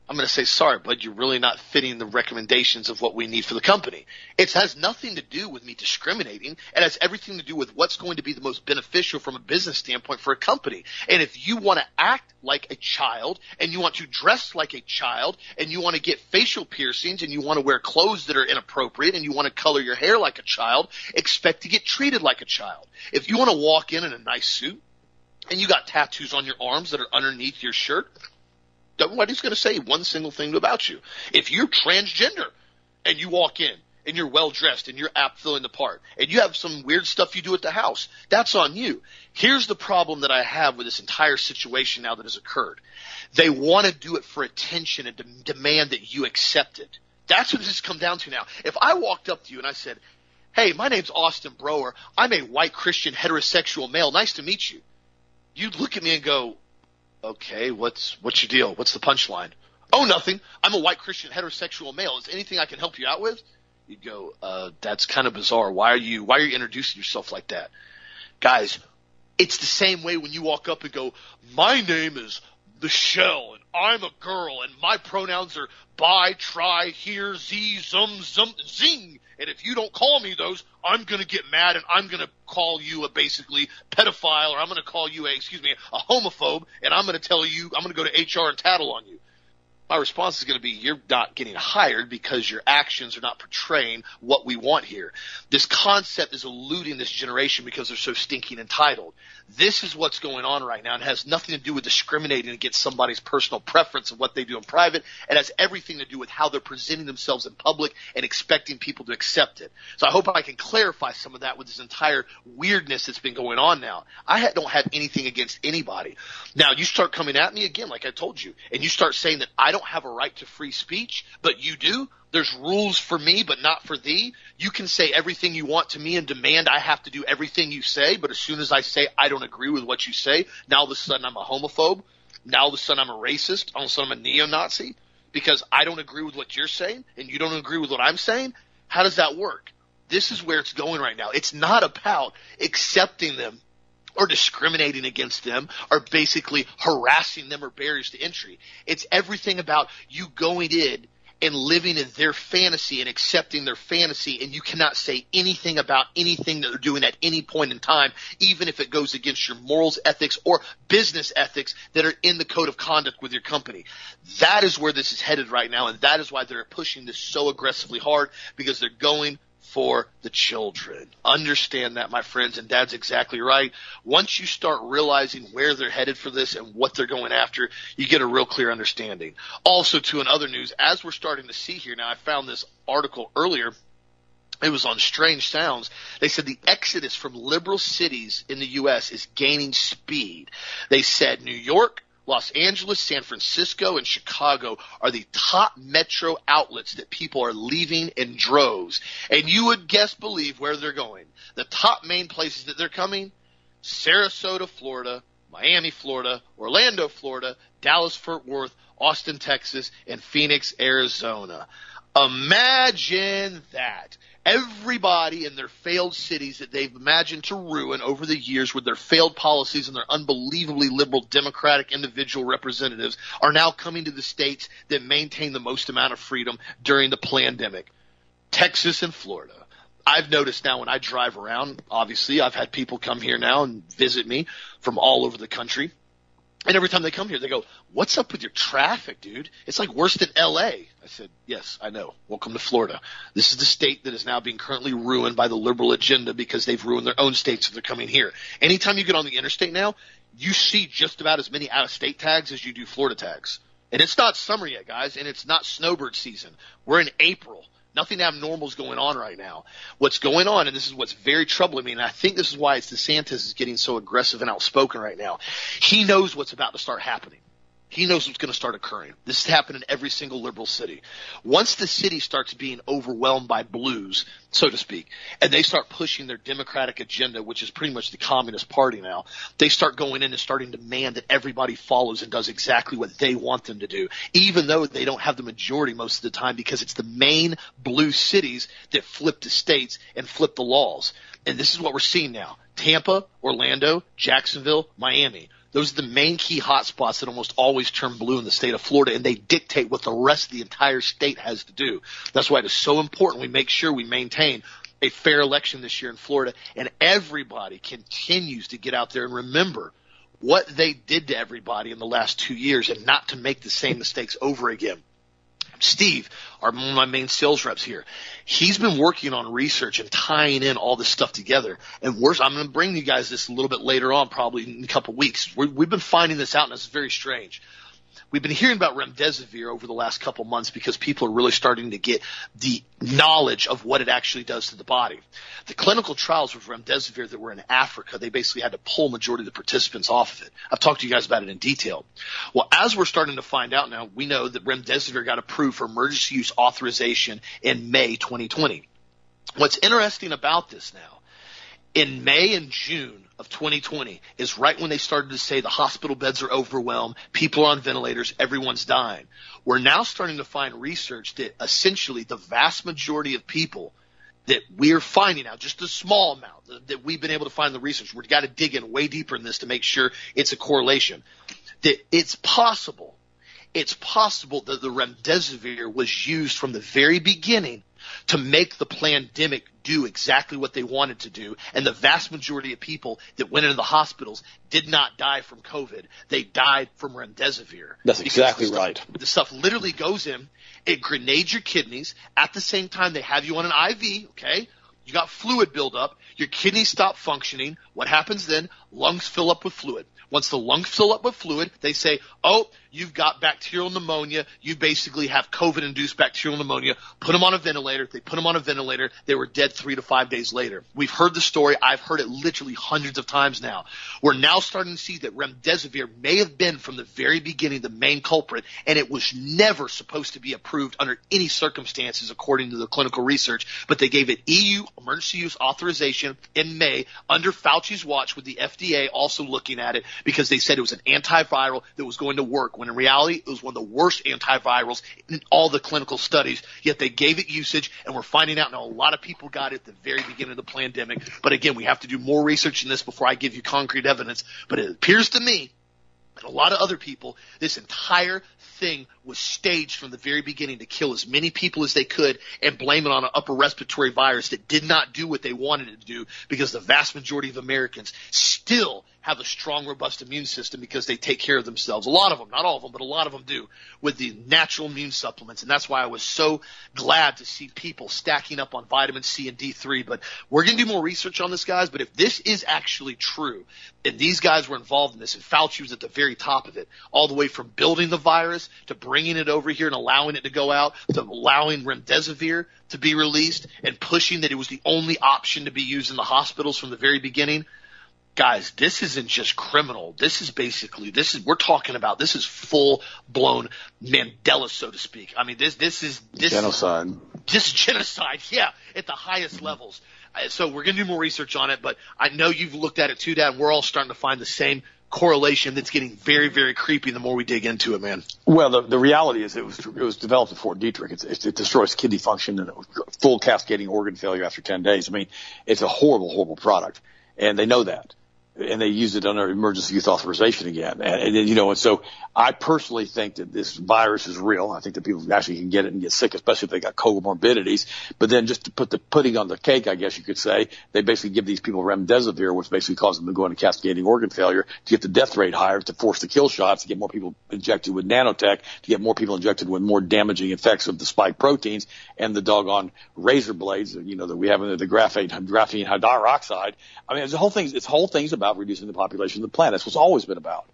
I'm going to say, sorry, bud, you're really not fitting the recommendations of what we need for the company. It has nothing to do with me discriminating. It has everything to do with what's going to be the most beneficial from a business standpoint for a company. And if you want to act like a child and you want to dress like a child and you want to get facial piercings and you want to wear clothes that are inappropriate and you want to color your hair like a child, expect to get treated like a child. If you want to walk in in a nice suit and you got tattoos on your arms that are underneath your shirt, nobody's going to say one single thing about you. If you're transgender and you walk in and you're well dressed and you're apt filling the part and you have some weird stuff you do at the house, that's on you. Here's the problem that I have with this entire situation now that has occurred. They want to do it for attention and de- demand that you accept it. That's what this has come down to now. If I walked up to you and I said, Hey, my name's Austin Brower. I'm a white Christian heterosexual male. Nice to meet you. You'd look at me and go, okay, what's what's your deal? What's the punchline? Oh, nothing. I'm a white Christian heterosexual male. Is anything I can help you out with? You'd go, uh, that's kind of bizarre. Why are you why are you introducing yourself like that? Guys, it's the same way when you walk up and go, My name is Michelle and I'm a girl and my pronouns are bi, try, here, z, zum, zum, zing. And if you don't call me those, I'm going to get mad and I'm going to call you a basically pedophile or I'm going to call you a, excuse me, a homophobe and I'm going to tell you, I'm going to go to HR and tattle on you my response is going to be you're not getting hired because your actions are not portraying what we want here. This concept is eluding this generation because they're so stinking entitled. This is what's going on right now and has nothing to do with discriminating against somebody's personal preference of what they do in private. It has everything to do with how they're presenting themselves in public and expecting people to accept it. So I hope I can clarify some of that with this entire weirdness that's been going on now. I don't have anything against anybody. Now you start coming at me again, like I told you, and you start saying that I don't have a right to free speech, but you do. There's rules for me, but not for thee. You can say everything you want to me and demand I have to do everything you say, but as soon as I say I don't agree with what you say, now all of a sudden I'm a homophobe. now all of a sudden I'm a racist, all of a sudden I'm a neo-Nazi because I don't agree with what you're saying and you don't agree with what I'm saying? How does that work? This is where it's going right now. It's not about accepting them or discriminating against them or basically harassing them or barriers to entry. It's everything about you going in and living in their fantasy and accepting their fantasy and you cannot say anything about anything that they're doing at any point in time, even if it goes against your morals, ethics, or business ethics that are in the code of conduct with your company. That is where this is headed right now and that is why they're pushing this so aggressively hard because they're going for the children. Understand that, my friends, and dad's exactly right. Once you start realizing where they're headed for this and what they're going after, you get a real clear understanding. Also, to in other news, as we're starting to see here now, I found this article earlier. It was on Strange Sounds. They said the exodus from liberal cities in the U.S. is gaining speed. They said New York, Los Angeles, San Francisco, and Chicago are the top metro outlets that people are leaving in droves. And you would guess believe where they're going. The top main places that they're coming, Sarasota, Florida, Miami, Florida, Orlando, Florida, Dallas, Fort Worth, Austin, Texas, and Phoenix, Arizona. Imagine that everybody in their failed cities that they've imagined to ruin over the years with their failed policies and their unbelievably liberal democratic individual representatives are now coming to the states that maintain the most amount of freedom during the pandemic. Texas and Florida. I've noticed now when I drive around, obviously I've had people come here now and visit me from all over the country. And every time they come here, they go, what's up with your traffic, dude? It's like worse than LA. I said, yes, I know. Welcome to Florida. This is the state that is now being currently ruined by the liberal agenda because they've ruined their own states so they're coming here. Anytime you get on the interstate now, you see just about as many out of state tags as you do Florida tags. And it's not summer yet, guys, and it's not snowbird season. We're in April. Nothing abnormal is going on right now. What's going on, and this is what's very troubling me, and I think this is why it's DeSantis is getting so aggressive and outspoken right now. He knows what's about to start happening. He knows what's going to start occurring. This is happening in every single liberal city. Once the city starts being overwhelmed by blues, so to speak, and they start pushing their democratic agenda, which is pretty much the communist party now, they start going in and starting to demand that everybody follows and does exactly what they want them to do, even though they don't have the majority most of the time because it's the main blue cities that flip the states and flip the laws. And this is what we're seeing now. Tampa, Orlando, Jacksonville, Miami. Those are the main key hotspots that almost always turn blue in the state of Florida, and they dictate what the rest of the entire state has to do. That's why it is so important we make sure we maintain a fair election this year in Florida, and everybody continues to get out there and remember what they did to everybody in the last two years and not to make the same mistakes over again. Steve, our one of my main sales reps here, he's been working on research and tying in all this stuff together. And we're, I'm going to bring you guys this a little bit later on, probably in a couple weeks. we we've been finding this out, and it's very strange. We've been hearing about remdesivir over the last couple months because people are really starting to get the knowledge of what it actually does to the body. The clinical trials with remdesivir that were in Africa, they basically had to pull majority of the participants off of it. I've talked to you guys about it in detail. Well, as we're starting to find out now, we know that remdesivir got approved for emergency use authorization in May 2020. What's interesting about this now, in May and June, of 2020 is right when they started to say the hospital beds are overwhelmed, people are on ventilators, everyone's dying. We're now starting to find research that essentially the vast majority of people that we're finding out, just a small amount that we've been able to find the research, we've got to dig in way deeper in this to make sure it's a correlation, that it's possible, it's possible that the remdesivir was used from the very beginning to make the pandemic do exactly what they wanted to do. And the vast majority of people that went into the hospitals did not die from COVID. They died from remdesivir. That's exactly the stuff, right. The stuff literally goes in, it grenades your kidneys. At the same time, they have you on an IV, okay? You got fluid buildup. Your kidneys stop functioning. What happens then? Lungs fill up with fluid. Once the lungs fill up with fluid, they say, oh, you've got bacterial pneumonia. You basically have COVID induced bacterial pneumonia. Put them on a ventilator. They put them on a ventilator. They were dead three to five days later. We've heard the story. I've heard it literally hundreds of times now. We're now starting to see that remdesivir may have been from the very beginning the main culprit and it was never supposed to be approved under any circumstances according to the clinical research, but they gave it EU emergency use authorization in May under Fauci's watch with the FDA also looking at it because they said it was an antiviral that was going to work when in reality it was one of the worst antivirals in all the clinical studies, yet they gave it usage and we're finding out now a lot of people got it at the very beginning of the pandemic. But again, we have to do more research in this before I give you concrete evidence, but it appears to me and a lot of other people, this entire thing was staged from the very beginning to kill as many people as they could and blame it on an upper respiratory virus that did not do what they wanted it to do because the vast majority of Americans still have a strong, robust immune system because they take care of themselves. A lot of them, not all of them, but a lot of them do with the natural immune supplements. And that's why I was so glad to see people stacking up on vitamin C and D3. But we're going to do more research on this, guys. But if this is actually true, and these guys were involved in this, and Fauci was at the very top of it, all the way from building the virus to bringing it over here and allowing it to go out, to allowing remdesivir to be released and pushing that it was the only option to be used in the hospitals from the very beginning guys, this isn't just criminal. This is basically this is we're talking about this is full blown Mandela, so to speak. I mean, this this is this genocide. This genocide, yeah, at the highest mm-hmm. levels. Uh, so we're gonna do more research on it, but I know you've looked at it too, Dad. We're all starting to find the same correlation that's getting very, very creepy the more we dig into it, man. Well, the, the reality is it was it was developed at Fort Detrick. It's, it, it destroys kidney function and full cascading organ failure after 10 days. I mean, it's a horrible, horrible product, and they know that and they use it under emergency use authorization again. And, and, you know, and so I personally think that this virus is real. I think that people actually can get it and get sick, especially if they got comorbidities. But then just to put the pudding on the cake, I guess you could say, they basically give these people remdesivir, which basically causes them to go into cascading organ failure to get the death rate higher, to force the kill shots, to get more people injected with nanotech, to get more people injected with more damaging effects of the spike proteins and the doggone razor blades, you know, that we have in the graphene, graphene hydroxide. I mean, the whole thing, it's whole thing's about reducing the population of the planet. That's what's always been about.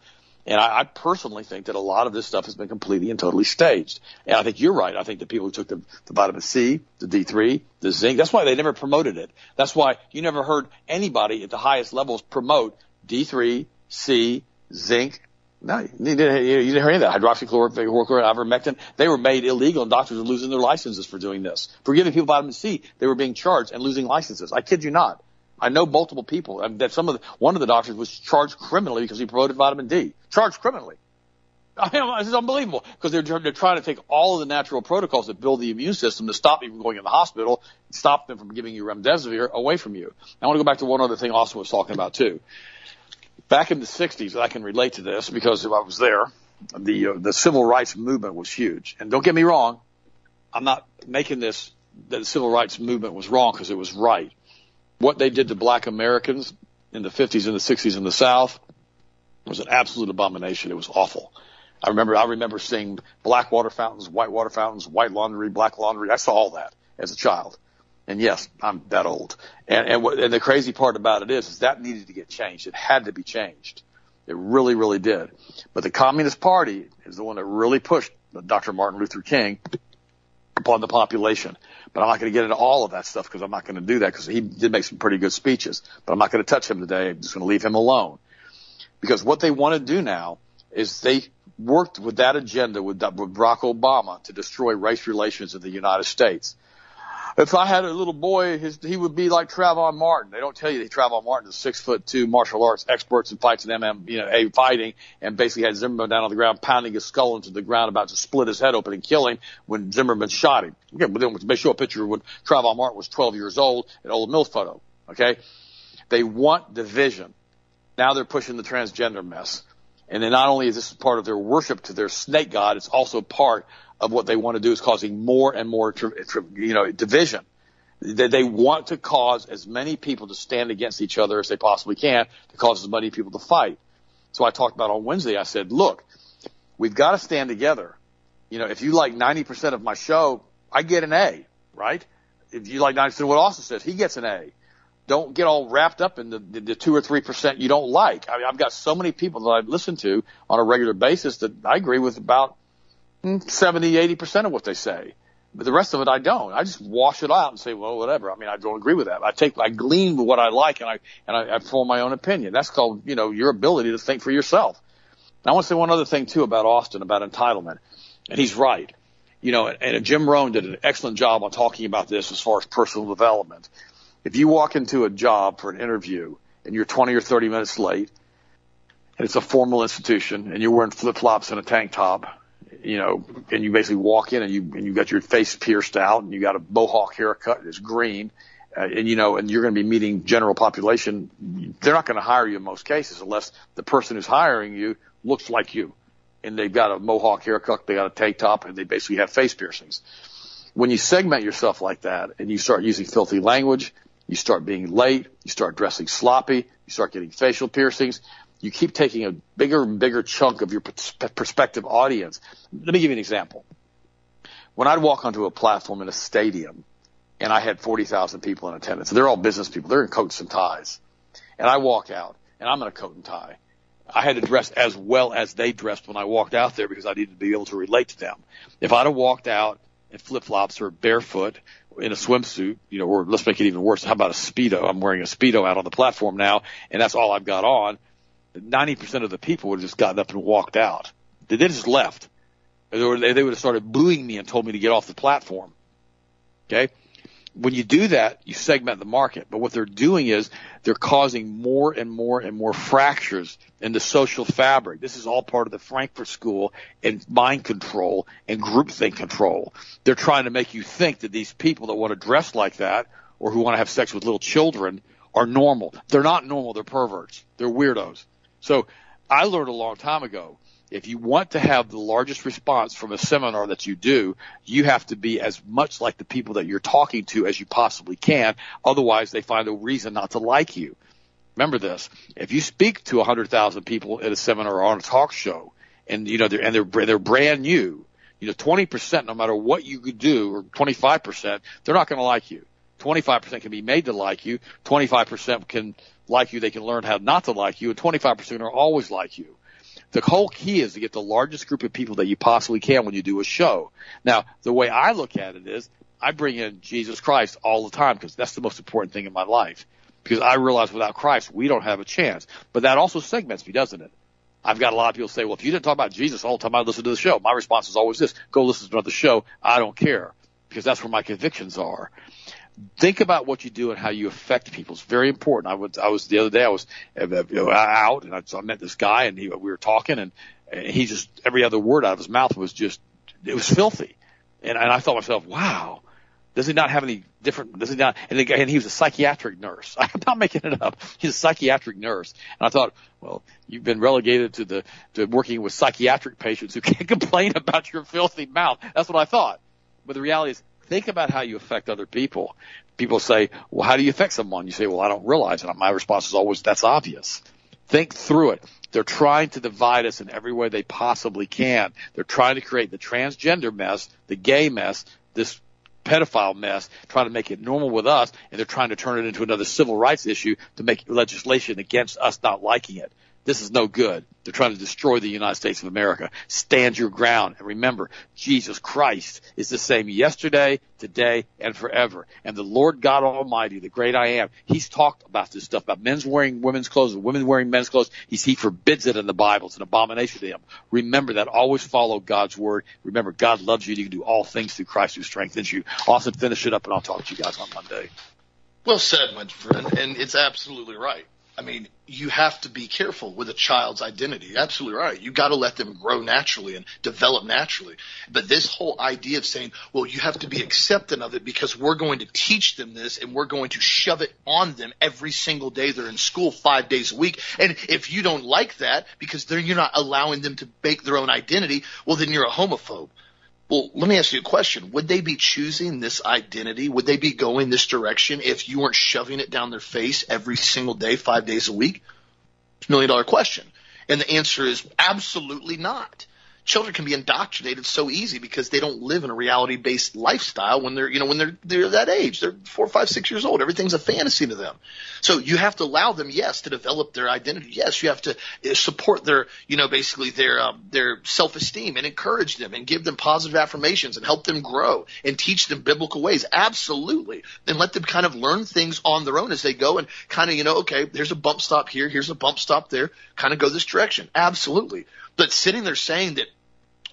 And I, I personally think that a lot of this stuff has been completely and totally staged. And I think you're right. I think the people who took the, the vitamin C, the D3, the zinc, that's why they never promoted it. That's why you never heard anybody at the highest levels promote D3, C, zinc, no, you didn't, you didn't hear any of that. Hydroxychloroquine, ivermectin, they were made illegal and doctors were losing their licenses for doing this. For giving people vitamin C, they were being charged and losing licenses. I kid you not. I know multiple people that some of the, one of the doctors was charged criminally because he promoted vitamin D. Charged criminally. I mean, this is unbelievable because they're, they're trying to take all of the natural protocols that build the immune system to stop you from going in the hospital, stop them from giving you remdesivir away from you. I want to go back to one other thing Austin was talking about too. Back in the 60s, I can relate to this because I was there. The uh, the civil rights movement was huge, and don't get me wrong, I'm not making this that the civil rights movement was wrong because it was right what they did to black Americans in the 50s and the 60s in the South was an absolute abomination. It was awful. I remember, I remember seeing black water fountains, white water fountains, white laundry, black laundry. I saw all that as a child. And yes, I'm that old. And, and, what, and the crazy part about it is, is that needed to get changed. It had to be changed. It really, really did. But the Communist Party is the one that really pushed Dr. Martin Luther King upon the population. But I'm not going to get into all of that stuff because I'm not going to do that because he did make some pretty good speeches. But I'm not going to touch him today. I'm just going to leave him alone. Because what they want to do now is they worked with that agenda with, with Barack Obama to destroy race relations in the United States if I had a little boy, his, he would be like Trayvon Martin. They don't tell you that Trayvon Martin is six foot two martial arts experts and fights in MM, you know, a fighting and basically had Zimmerman down on the ground pounding his skull into the ground about to split his head open and kill him when Zimmerman shot him. But then they show a picture when Trayvon Martin was 12 years old, an old MILF photo. Okay. They want division. Now they're pushing the transgender mess. And then not only is this part of their worship to their snake god, it's also part of what they want to do is causing more and more, you know, division. They, want to cause as many people to stand against each other as they possibly can to cause as many people to fight. So I talked about on Wednesday, I said, look, we've got to stand together. You know, if you like 90% of my show, I get an A, right? If you like 90% of what Austin says, he gets an A. don't get all wrapped up in the, the, the two or three percent you don't like. I mean, I've got so many people that I listen to on a regular basis that I agree with about 70, 80 percent of what they say. But the rest of it, I don't. I just wash it out and say, well, whatever. I mean, I don't agree with that. I take, I glean what I like and I, and I, I form my own opinion. That's called, you know, your ability to think for yourself. I want to say one other thing too about Austin, about entitlement. And he's right. You know, and Jim Rohn did an excellent job on talking about this as far as personal development. If you walk into a job for an interview and you're 20 or 30 minutes late and it's a formal institution and you're wearing flip flops and a tank top, you know, and you basically walk in and you, and you got your face pierced out and you got a mohawk haircut that's green, uh, and you know, and you're going to be meeting general population, they're not going to hire you in most cases unless the person who's hiring you looks like you. And they've got a mohawk haircut, they got a tank top, and they basically have face piercings. When you segment yourself like that and you start using filthy language, you start being late, you start dressing sloppy, you start getting facial piercings, you keep taking a bigger and bigger chunk of your prospective audience. Let me give you an example. When I'd walk onto a platform in a stadium and I had 40,000 people in attendance, they're all business people, they're in coats and ties. And I walk out and I'm in a coat and tie. I had to dress as well as they dressed when I walked out there because I needed to be able to relate to them. If I'd have walked out in flip flops or barefoot in a swimsuit, you know, or let's make it even worse. How about a Speedo? I'm wearing a Speedo out on the platform now and that's all I've got on. 90% of the people would have just gotten up and walked out. They just left. They would have started booing me and told me to get off the platform. Okay? when you do that, you segment the market. But what they're doing is they're causing more and more and more fractures in the social fabric. This is all part of the Frankfurt School and mind control and groupthink control. They're trying to make you think that these people that want to dress like that or who want to have sex with little children are normal. They're not normal. They're perverts. They're weirdos. So I learned a long time ago if you want to have the largest response from a seminar that you do, you have to be as much like the people that you're talking to as you possibly can. Otherwise, they find a reason not to like you. Remember this. If you speak to a 100,000 people at a seminar or on a talk show and, you know, they're, and they're, they're brand new, you know, 20%, no matter what you could do, or 25%, they're not going to like you. 25% can be made to like you. 25% can like you. They can learn how not to like you. And 25% are always like you. The whole key is to get the largest group of people that you possibly can when you do a show. Now, the way I look at it is I bring in Jesus Christ all the time because that's the most important thing in my life. Because I realize without Christ, we don't have a chance. But that also segments me, doesn't it? I've got a lot of people say, well, if you didn't talk about Jesus all the time I listen to the show, my response is always this, go listen to another show. I don't care because that's where my convictions are think about what you do and how you affect people. It's very important. I was, I was the other day, I was uh, you know, out and I, so I met this guy and he, we were talking and, and he just, every other word out of his mouth was just, it was filthy. And, and I thought myself, wow, does he not have any different, does he not, and, the, and he was a psychiatric nurse. I'm not making it up. He's a psychiatric nurse. And I thought, well, you've been relegated to the, to working with psychiatric patients who can't complain about your filthy mouth. That's what I thought. But the reality is think about how you affect other people. People say, well, how do you affect someone? You say, well, I don't realize it. My response is always, that's obvious. Think through it. They're trying to divide us in every way they possibly can. They're trying to create the transgender mess, the gay mess, this pedophile mess, trying to make it normal with us, and they're trying to turn it into another civil rights issue to make legislation against us not liking it. This is no good. They're trying to destroy the United States of America. Stand your ground. And remember, Jesus Christ is the same yesterday, today, and forever. And the Lord God Almighty, the great I am, He's talked about this stuff, about men's wearing women's clothes and women wearing men's clothes. He's, he forbids it in the Bible. It's an abomination to Him. Remember that. Always follow God's word. Remember, God loves you. and You can do all things through Christ who strengthens you. Austin, finish it up and I'll talk to you guys on Monday. Well said, my friend. And it's absolutely right. I mean, you have to be careful with a child's identity. Absolutely right. You got to let them grow naturally and develop naturally. But this whole idea of saying, well, you have to be accepting of it because we're going to teach them this and we're going to shove it on them every single day they're in school five days a week. And if you don't like that because then you're not allowing them to make their own identity, well, then you're a homophobe. Well, let me ask you a question. Would they be choosing this identity? Would they be going this direction if you weren't shoving it down their face every single day, five days a week? Million dollar question. And the answer is absolutely not. Children can be indoctrinated so easy because they don't live in a reality based lifestyle when they're you know when they're they're that age. They're four five six years old. Everything's a fantasy to them. So you have to allow them yes to develop their identity. Yes you have to uh, support their you know basically their um, their self esteem and encourage them and give them positive affirmations and help them grow and teach them biblical ways. Absolutely. And let them kind of learn things on their own as they go and kind of you know okay there's a bump stop here here's a bump stop there. Kind of go this direction. Absolutely but sitting there saying that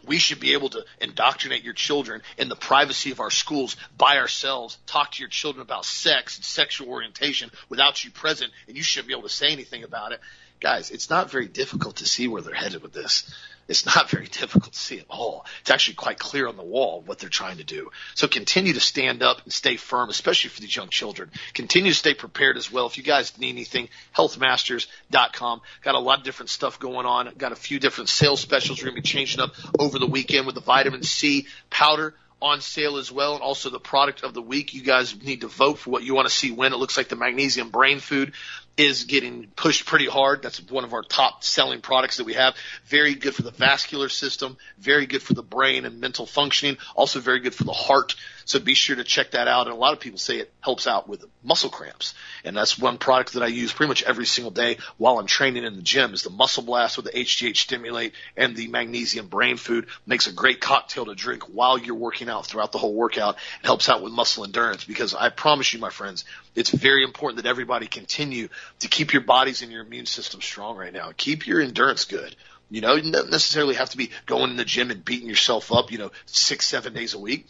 we should be able to indoctrinate your children in the privacy of our schools by ourselves, talk to your children about sex and sexual orientation without you present, and you shouldn't be able to say anything about it. Guys, it's not very difficult to see where they're headed with this. It's not very difficult to see at all. It's actually quite clear on the wall what they're trying to do. So continue to stand up and stay firm, especially for these young children. Continue to stay prepared as well. If you guys need anything, healthmasters.com. Got a lot of different stuff going on. Got a few different sales specials we're going to be changing up over the weekend with the vitamin C powder on sale as well, and also the product of the week. You guys need to vote for what you want to see win. It looks like the magnesium brain food is getting pushed pretty hard. That's one of our top selling products that we have. Very good for the vascular system, very good for the brain and mental functioning, also very good for the heart. So be sure to check that out. And a lot of people say it helps out with muscle cramps. And that's one product that I use pretty much every single day while I'm training in the gym is the muscle blast with the HGH stimulate and the magnesium brain food makes a great cocktail to drink while you're working out throughout the whole workout. It helps out with muscle endurance because I promise you, my friends, it's very important that everybody continue to keep your bodies and your immune system strong right now. Keep your endurance good. You know, you don't necessarily have to be going in the gym and beating yourself up, you know, six, seven days a week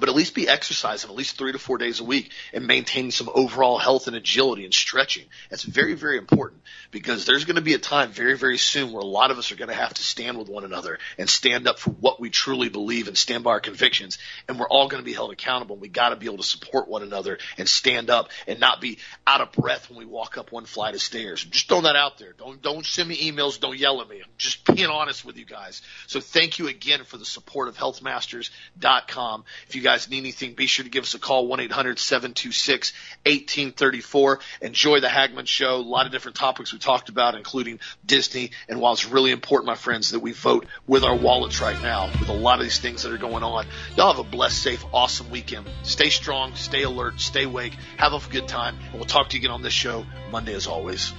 but at least be exercising at least three to four days a week and maintaining some overall health and agility and stretching. That's very, very important because there's going to be a time very, very soon where a lot of us are going to have to stand with one another and stand up for what we truly believe and stand by our convictions. And we're all going to be held accountable. We got to be able to support one another and stand up and not be out of breath when we walk up one flight of stairs. I'm just throwing that out there. Don't, don't send me emails. Don't yell at me. I'm just being honest with you guys. So thank you again for the support of healthmasters.com. If you guys need anything, be sure to give us a call, 1-800-726-1834. Enjoy the Hagmann Show. A lot of different topics we talked about, including Disney. And while it's really important, my friends, that we vote with our wallets right now with a lot of these things that are going on, y'all have a blessed, safe, awesome weekend. Stay strong, stay alert, stay awake, have a good time, and we'll talk to you again on this show Monday as always.